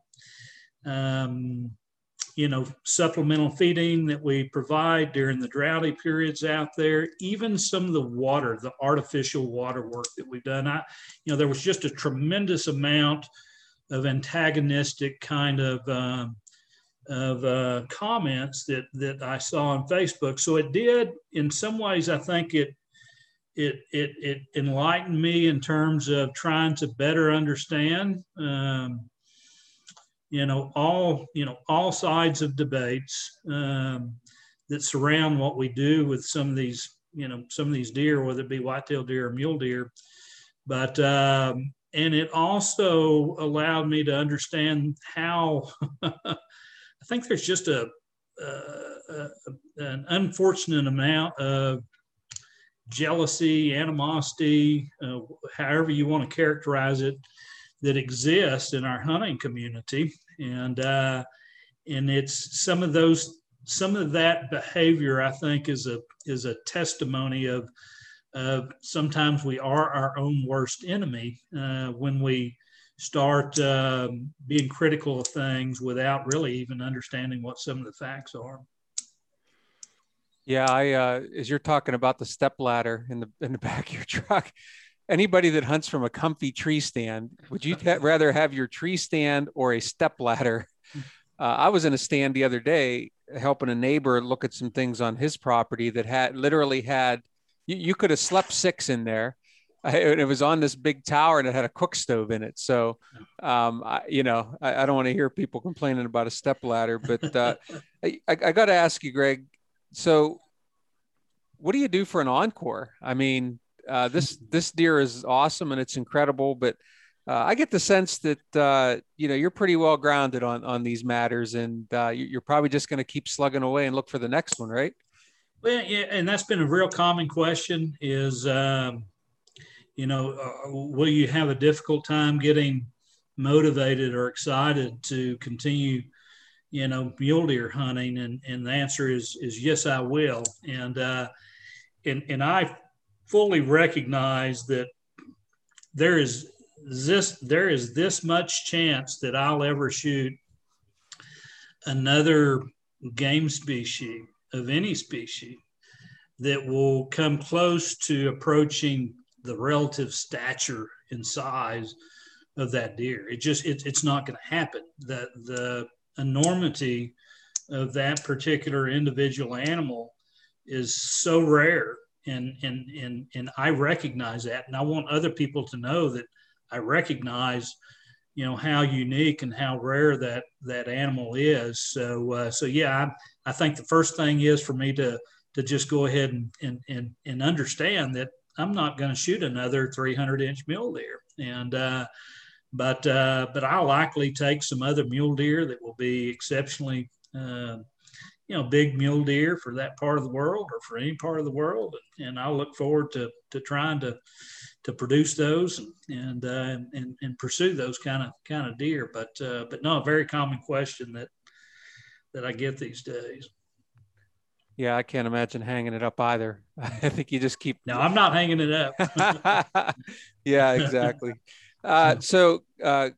um, you know, supplemental feeding that we provide during the droughty periods out there, even some of the water, the artificial water work that we've done. I, you know, there was just a tremendous amount of antagonistic kind of um, of uh, comments that that I saw on Facebook. So it did, in some ways, I think it it it it enlightened me in terms of trying to better understand. Um, you know all you know all sides of debates um, that surround what we do with some of these you know some of these deer whether it be whitetail deer or mule deer but um, and it also allowed me to understand how <laughs> i think there's just a, a, an unfortunate amount of jealousy animosity uh, however you want to characterize it that exists in our hunting community, and uh, and it's some of those some of that behavior I think is a is a testimony of uh, sometimes we are our own worst enemy uh, when we start um, being critical of things without really even understanding what some of the facts are. Yeah, I uh, as you're talking about the step ladder in the in the <laughs> back of your truck, anybody that hunts from a comfy tree stand, would you rather have your tree stand or a step ladder? <laughs> Uh, I was in a stand the other day helping a neighbor look at some things on his property that had literally had you, you could have slept six in there. it was on this big tower and it had a cook stove in it. So, um, I, you know, I, I don't want to hear people complaining about a step ladder, but uh, <laughs> I, I got to ask you, Greg. So, what do you do for an encore? I mean, uh, this this deer is awesome and it's incredible, but uh, I get the sense that uh, you know you're pretty well grounded on on these matters, and uh, you're probably just going to keep slugging away and look for the next one, right? Well, yeah, and that's been a real common question: is um, you know, uh, will you have a difficult time getting motivated or excited to continue, you know, mule deer hunting? And and the answer is is yes, I will. And uh, and and I fully recognize that there is this there is this much chance that I'll ever shoot another game species of any species that will come close to approaching the relative stature and size of that deer. It just it, it's not going to happen. The the enormity of that particular individual animal is so rare and and and and I recognize that and I want other people to know that I recognize, you know, how unique and how rare that that animal is. So, uh, so yeah, I, think the first thing is for me to to just go ahead and and and, and understand that I'm not going to shoot another 300 inch mule deer, and uh, but uh, but I'll likely take some other mule deer that will be exceptionally. Uh, you know, big mule deer for that part of the world or for any part of the world, and I'll look forward to to trying to to produce those and and, uh, and, and pursue those kind of kind of deer. But uh, but no, a very common question that that I get these days. Yeah, I can't imagine hanging it up either. <laughs> I think you just keep. No, I'm not hanging it up. <laughs> yeah, exactly. Uh, so, uh,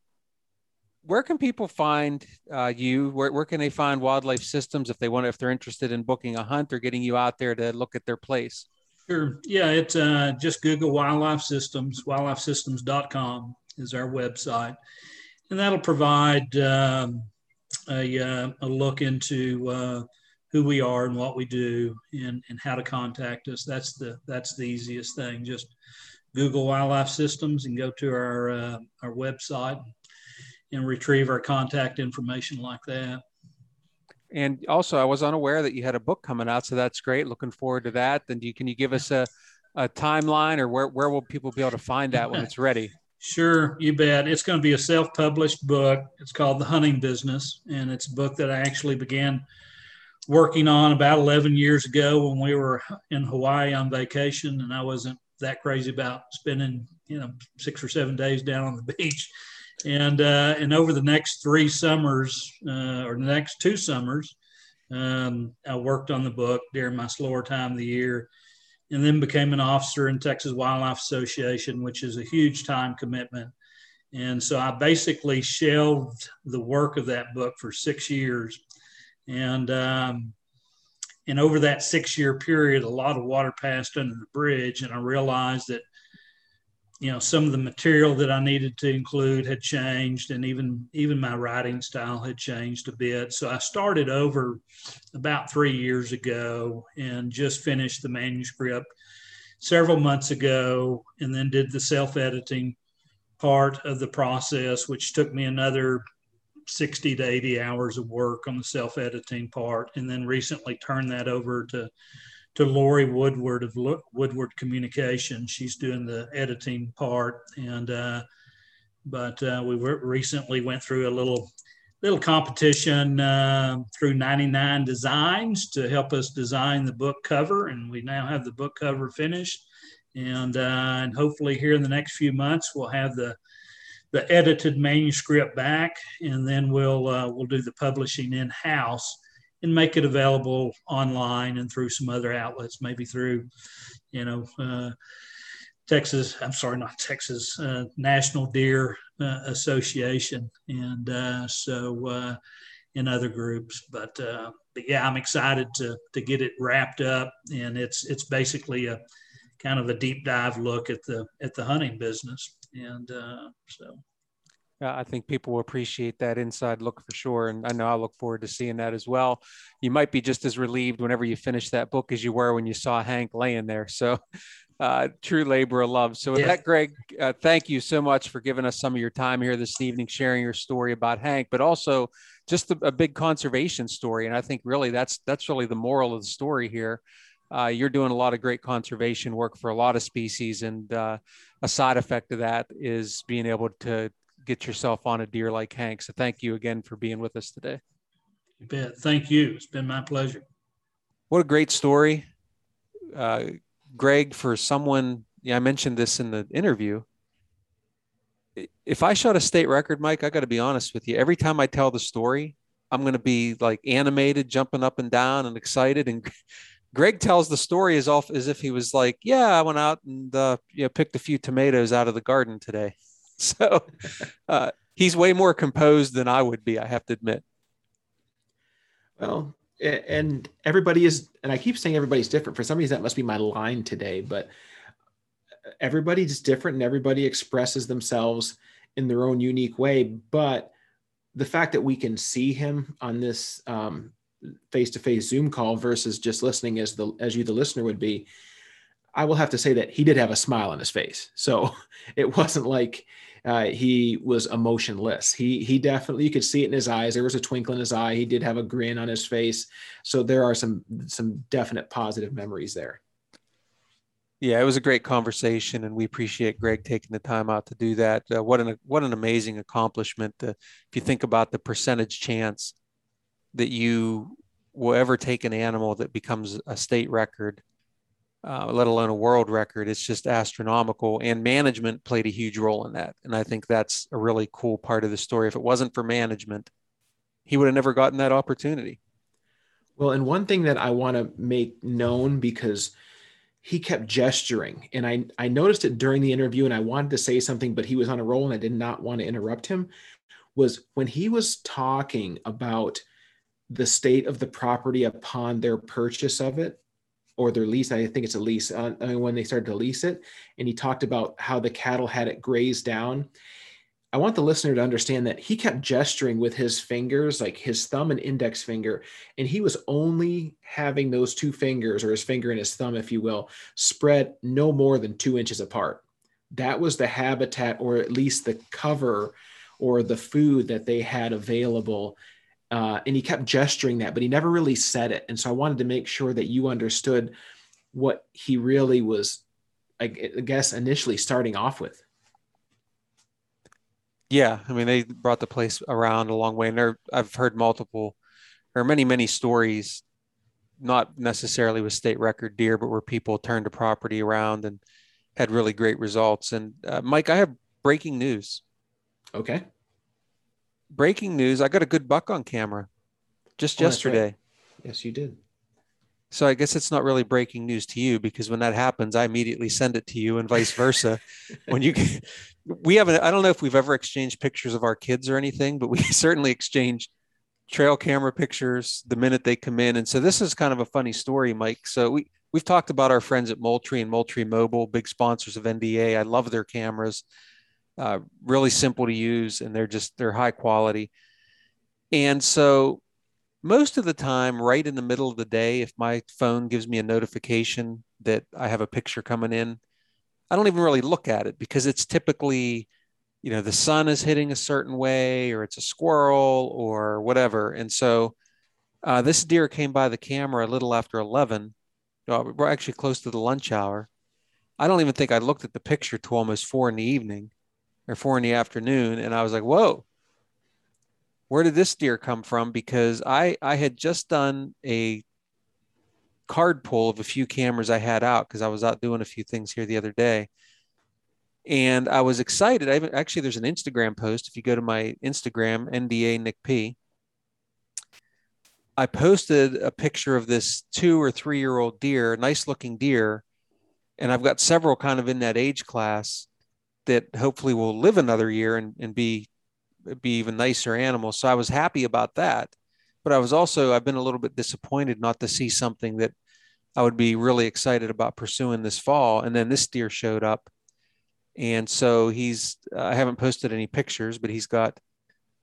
where can people find uh, you? Where, where can they find Wildlife Systems if they want, if they're interested in booking a hunt or getting you out there to look at their place? Sure. Yeah, it's uh, just Google Wildlife Systems. WildlifeSystems.com is our website, and that'll provide um, a, uh, a, look into uh, who we are and what we do, and, and how to contact us. That's the that's the easiest thing. Just Google Wildlife Systems and go to our uh, our website and retrieve our contact information like that and also I was unaware that you had a book coming out, so that's great. Looking forward to that. Then you, can you give us a, a timeline or where, where will people be able to find that when it's ready? Sure, you bet. It's going to be a self-published book. It's called The Hunting Business, and it's a book that I actually began working on about 11 years ago when we were in Hawaii on vacation, and I wasn't that crazy about spending you know six or seven days down on the <laughs> beach and uh, and over the next three summers uh, or the next two summers, um, I worked on the book during my slower time of the year, and then became an officer in Texas Wildlife Association, which is a huge time commitment. And so I basically shelved the work of that book for six years, and um, and over that six year period, a lot of water passed under the bridge, and I realized that you know some of the material that I needed to include had changed, and even even my writing style had changed a bit. So I started over about three years ago and just finished the manuscript several months ago, and then did the self editing part of the process, which took me another 60 to 80 hours of work on the self editing part, and then recently turned that over to to Lori Woodward of Woodward Communication. She's doing the editing part, and uh, but uh, we recently went through a little little competition uh, through 99 Designs to help us design the book cover, and we now have the book cover finished, and uh, and hopefully here in the next few months we'll have the the edited manuscript back, and then we'll uh, we'll do the publishing in house and make it available online and through some other outlets, maybe through, you know, uh, Texas. I'm sorry, not Texas. Uh, National Deer uh, Association, and uh, so uh, in other groups. But but yeah, I'm excited to to get it wrapped up, and it's it's basically a kind of a deep dive look at the at the hunting business, and so uh, I think people will appreciate that inside look for sure. And I know I look forward to seeing that as well. You might be just as relieved whenever you finish that book as you were when you saw Hank laying there. So, <laughs> uh, true labor of love. So, with that, Greg, uh, thank you so much for giving us some of your time here this evening, sharing your story about Hank, but also just a, a big conservation story. And I think really that's that's really the moral of the story here. Uh, you're doing a lot of great conservation work for a lot of species, and uh, a side effect of that is being able to get yourself on a deer like Hank. So thank you again for being with us today. You bet. Thank you. It's been my pleasure. What a great story. Uh, Greg, for someone, yeah, I mentioned this in the interview. If I shot a state record, Mike, I got to be honest with you. Every time I tell the story, I'm going to be like animated, jumping up and down and excited. And <laughs> Greg tells the story as, off, as if he was like, yeah, I went out and uh, you know, picked a few tomatoes out of the garden today. <laughs> So uh, he's way more composed than I would be, I have to admit. Well, and everybody is, and I keep saying everybody's different. For some reason, that must be my line today, but everybody's different and everybody expresses themselves in their own unique way. But the fact that we can see him on this face to face Zoom call versus just listening as the as you the listener would be, I will have to say that he did have a smile on his face. So <laughs> it wasn't like uh, he was emotionless. He he definitely you could see it in his eyes. There was a twinkle in his eye. He did have a grin on his face. So there are some some definite positive memories there. Yeah, it was a great conversation, and we appreciate Greg taking the time out to do that. Uh, what an what an amazing accomplishment! Uh, if you think about the percentage chance that you will ever take an animal that becomes a state record uh, let alone a world record. It's just astronomical. And management played a huge role in that. And I think that's a really cool part of the story. If it wasn't for management, he would have never gotten that opportunity. Well, and one thing that I want to make known because he kept gesturing and I, I noticed it during the interview and I wanted to say something, but he was on a roll and I did not want to interrupt him was when he was talking about the state of the property upon their purchase of it or their lease. I think it's a lease uh, I mean, when they started to lease it. And he talked about how the cattle had it grazed down. I want the listener to understand that he kept gesturing with his fingers, like his thumb and index finger, and he was only having those two fingers, or his finger and his thumb, if you will, spread no more than two inches apart. That was the habitat, or at least the cover or the food that they had available uh, and he kept gesturing that, but he never really said it. And so I wanted to make sure that you understood what he really was, I guess, initially starting off with. Yeah, I mean, they brought the place around a long way, and there, I've heard multiple, or many, many stories, not necessarily with state record deer, but where people turned a property around and had really great results. And uh, Mike, I have breaking news. Okay breaking news I got a good buck on camera just oh, yesterday. Right. Yes, you did. So I guess it's not really breaking news to you because when that happens, I immediately send it to you and vice versa. <laughs> when you, we haven't, I don't know if we've ever exchanged pictures of our kids or anything, but we <laughs> certainly exchange trail camera pictures the minute they come in. And so this is kind of a funny story, Mike. So we, we've talked about our friends at Moultrie and Moultrie Mobile, big sponsors of NDA. I love their cameras uh, really simple to use, and they're just they're high quality. And so, most of the time, right in the middle of the day, if my phone gives me a notification that I have a picture coming in, I don't even really look at it because it's typically, you know, the sun is hitting a certain way, or it's a squirrel, or whatever. And so, uh, this deer came by the camera a little after 11. we're actually close to the lunch hour. I don't even think I looked at the picture till almost four in the evening or four in the afternoon, and I was like, "Whoa, where did this deer come from?" Because I I had just done a card pull of a few cameras I had out because I was out doing a few things here the other day, And I was excited. I actually there's an Instagram post. If you go to my Instagram, NDA Nick P, I posted a picture of this two or three year old deer, nice looking deer, and I've got several kind of in that age class that hopefully will live another year and, and be be even nicer animals. So I was happy about that. But I was also I've been a little bit disappointed not to see something that I would be really excited about pursuing this fall. And then this deer showed up. And so he's I haven't posted any pictures, but he's got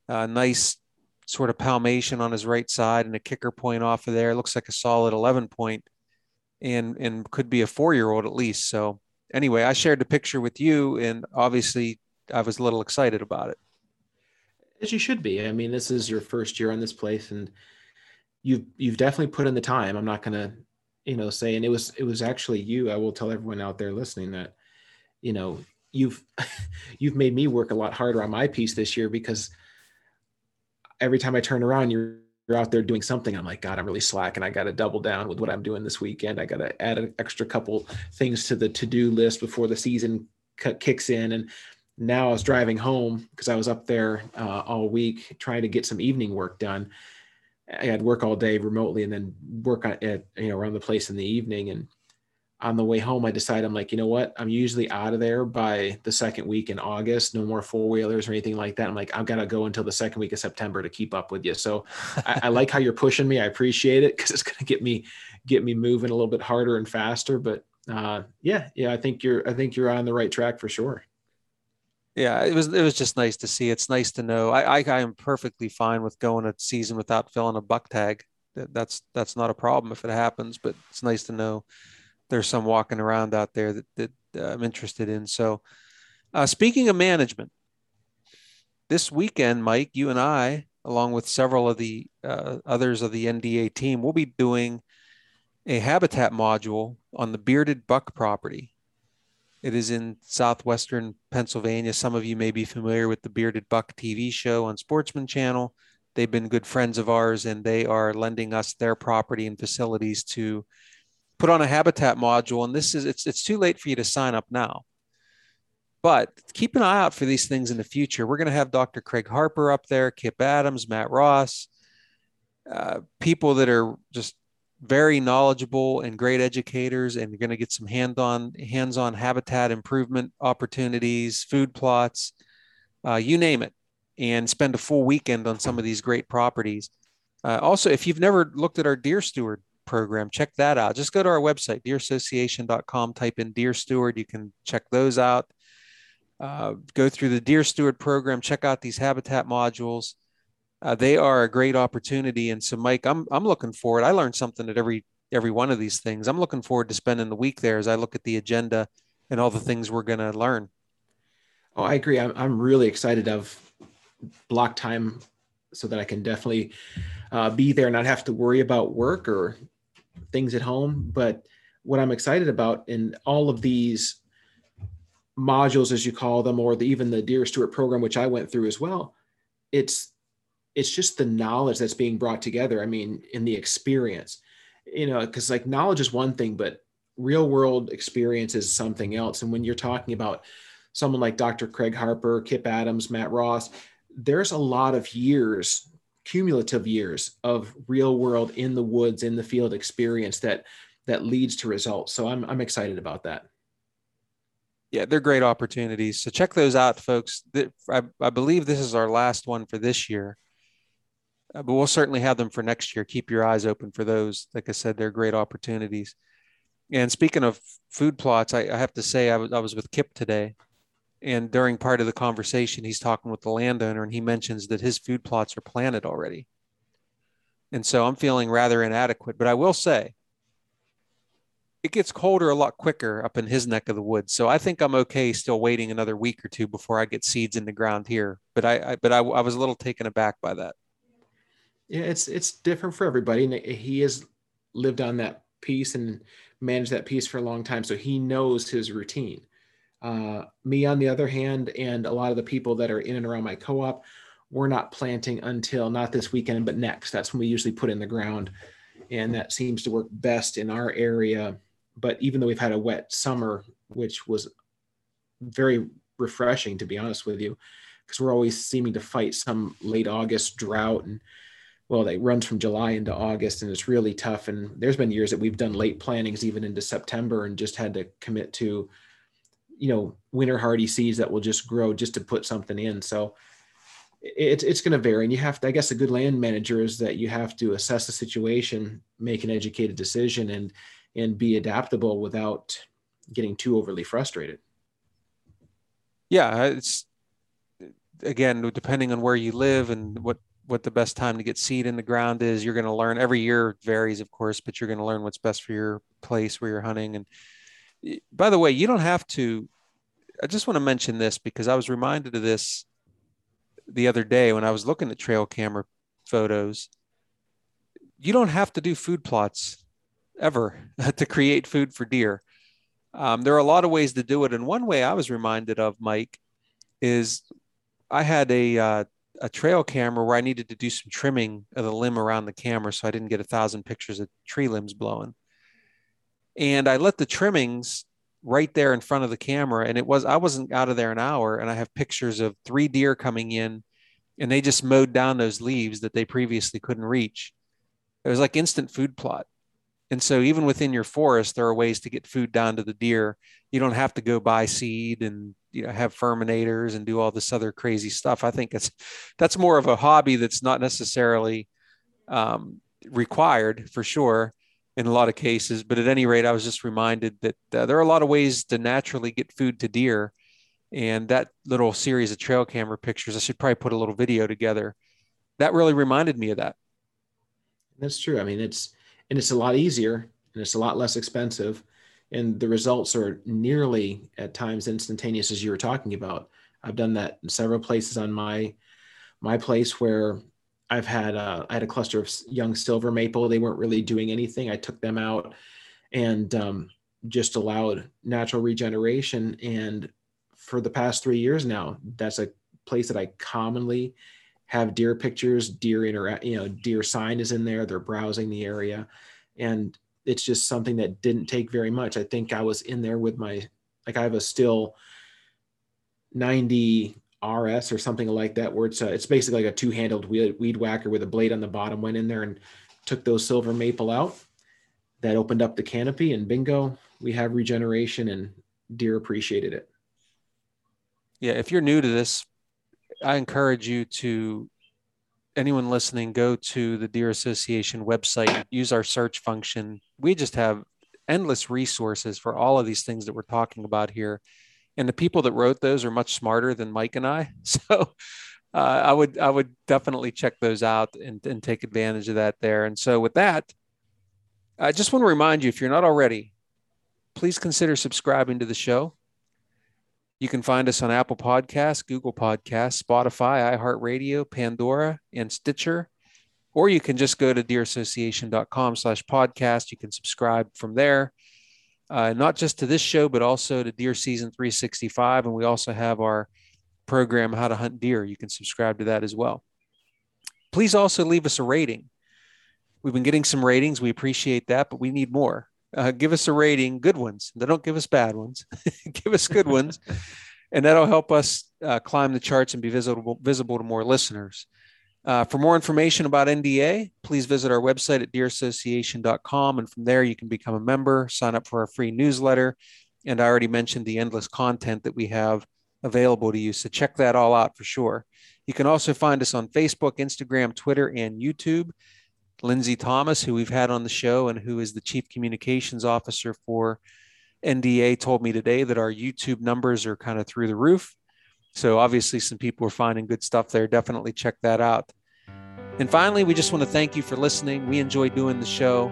a nice sort of palmation on his right side and a kicker point off of there. It looks like a solid 11 point and, and could be a four year old at least. So, anyway, I shared the picture with you, and obviously I was a little excited about it. As you should be. I mean, this is your first year on this place, and you've you've definitely put in the time. I'm not gonna, you know, say, and it was it was actually you. I will tell everyone out there listening that, you know, you've <laughs> you've made me work a lot harder on my piece this year because every time I turn around, you're you're out there doing something. I'm like, God, I'm really slack, and I got to double down with what I'm doing this weekend. I got to add an extra couple things to the to do list before the season kicks in. And now I was driving home because I was up there uh, all week trying to get some evening work done. I had work all day remotely, and then work at you know around the place in the evening. And on the way home, I decided I'm like, you know what? I'm usually out of there by the second week in August. No more four wheelers or anything like that. I'm like, I've got to go until the second week of September to keep up with you. So I, I like how you're pushing me. I appreciate it because it's going to get me get me moving a little bit harder and faster. But uh, yeah, yeah, I think you're I think you're on the right track for sure. Yeah, it was it was just nice to see. It's nice to know. I I, I am perfectly fine with going a season without filling a buck tag. That's that's not a problem if it happens. But it's nice to know there's some walking around out there that, that I'm interested in. So, uh, speaking of management, this weekend, Mike, you and I, along with several of the uh, others of the NDA team, will be doing a habitat module on the bearded buck property. It is in southwestern Pennsylvania. Some of you may be familiar with the Bearded Buck TV show on Sportsman Channel. They've been good friends of ours, and they are lending us their property and facilities to put on a habitat module and this is it's it's too late for you to sign up now. But keep an eye out for these things in the future. We're going to have dr craig harper up there kip adams matt ross uh, people that are just very knowledgeable and great educators and you're going to get some hand-on hands-on habitat improvement opportunities food plots uh, you name it and spend a full weekend on some of these great properties. Uh, also if you've never looked at our deer steward program. Check that out. Just go to our website, deerassociation.com, type in Deer Steward. You can check those out. Uh, go through the Deer Steward program, check out these habitat modules. Uh, they are a great opportunity. And so, Mike, I'm, I'm looking forward. I learned something at every every one of these things. I'm looking forward to spending the week there as I look at the agenda and all the things we're going to learn. Oh, I agree. I'm, I'm really excited of block time so that I can definitely uh, be there and not have to worry about work or things at home. But what I'm excited about in all of these modules, as you call them, or the, even the Deer Steward program, which I went through as well, it's it's just the knowledge that's being brought together. I mean, in the experience, you know, because like knowledge is one thing, but real world experience is something else. And when you're talking about someone like Dr. Craig Harper, Kip Adams, Matt Ross, there's a lot of years cumulative years of real world in the woods in the field experience that that leads to results. So i'm, I'm excited about that. Yeah they're great opportunities. So check those out folks. I, I believe this is our last one for this year. Uh, but we'll certainly have them for next year. Keep your eyes open for those. Like i said they're great opportunities. And speaking of food plots i, I have to say I was, I was with kip today and during part of the conversation he's talking with the landowner and he mentions that his food plots are planted already. And so i'm feeling rather inadequate but i will say it gets colder a lot quicker up in his neck of the woods. So i think i'm okay still waiting another week or two before i get seeds in the ground here but i, I but I, I was a little taken aback by that. Yeah it's it's different for everybody. And he has lived on that piece and managed that piece for a long time. So he knows his routine uh, me, on the other hand, and a lot of the people that are in and around my co op, we're not planting until not this weekend, but next. That's when we usually put in the ground. And that seems to work best in our area. But even though we've had a wet summer, which was very refreshing, to be honest with you, because we're always seeming to fight some late August drought and well, it runs from July into August and it's really tough. And there's been years that we've done late plantings even into September and just had to commit to, you know, winter hardy seeds that will just grow just to put something in. So it's it's going to vary, and you have to. I guess a good land manager is that you have to assess the situation, make an educated decision, and and be adaptable without getting too overly frustrated. Yeah, it's again depending on where you live and what what the best time to get seed in the ground is. You're going to learn every year varies, of course, but you're going to learn what's best for your place where you're hunting. And by the way, you don't have to. I just want to mention this because I was reminded of this the other day when I was looking at trail camera photos. You don't have to do food plots ever <laughs> to create food for deer. Um, there are a lot of ways to do it, and one way I was reminded of, Mike, is I had a uh, a trail camera where I needed to do some trimming of the limb around the camera so I didn't get a thousand pictures of tree limbs blowing. And I let the trimmings right there in front of the camera. And it was, I wasn't out of there an hour. And I have pictures of three deer coming in and they just mowed down those leaves that they previously couldn't reach. It was like instant food plot. And so even within your forest, there are ways to get food down to the deer. You don't have to go buy seed and you know have Firminators and do all this other crazy stuff. I think it's that's more of a hobby that's not necessarily um, required for sure in a lot of cases. But at any rate, I was just reminded that uh, there are a lot of ways to naturally get food to deer. And that little series of trail camera pictures, I should probably put a little video together. That really reminded me of that. That's true. I mean, it's and it's a lot easier and it's a lot less expensive and the results are nearly at times instantaneous as you were talking about i've done that in several places on my my place where i've had uh, i had a cluster of young silver maple. They weren't really doing anything. I took them out and um, just allowed natural regeneration. And for the past three years now that's a place that i commonly have deer pictures deer interact you know deer sign is in there. They're browsing the area. And it's just something that didn't take very much. I think I was in there with my like I have a Stihl 90 RS or something like that where it's a, it's basically like a two-handled weed, weed whacker with a blade on the bottom went in there and took those silver maple out that opened up the canopy and bingo we have regeneration and deer appreciated it yeah if you're new to this i encourage you to anyone listening, go to the Deer Association website, use our search function. We just have endless resources for all of these things that we're talking about here. And the people that wrote those are much smarter than Mike and I. <laughs> So uh, I would I would definitely check those out and, and take advantage of that there. And so with that, I just want to remind you, if you're not already, please consider subscribing to the show. You can find us on Apple Podcasts, Google Podcasts, Spotify, iHeartRadio, Pandora, and Stitcher. Or you can just go to deerassociation.com slash podcast. You can subscribe from there, uh, not just to this show, but also to Deer Season 365. And we also have our program, How to Hunt Deer. You can subscribe to that as well. Please also leave us a rating. We've been getting some ratings. We appreciate that, but we need more uh, give us a rating, good ones. They don't give us bad ones. <laughs> give us good ones, <laughs> and that'll help us uh, climb the charts and be visible visible to more listeners. Uh, for more information about NDA, please visit our website at deerassociation.com, and from there you can become a member, sign up for our free newsletter, and I already mentioned the endless content that we have available to you. So check that all out for sure. You can also find us on Facebook, Instagram, Twitter, and YouTube. Lindsay Thomas, who we've had on the show and who is the chief communications officer for NDA, told me today that our YouTube numbers are kind of through the roof. So obviously, some people are finding good stuff there. Definitely check that out. And finally, we just want to thank you for listening. We enjoy doing the show,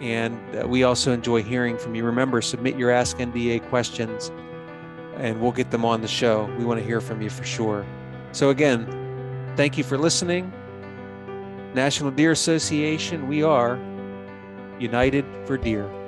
and uh, we also enjoy hearing from you. Remember, submit your Ask NDA questions, and we'll get them on the show. We want to hear from you for sure. So, again, thank you for listening. National Deer Association, we are united for deer.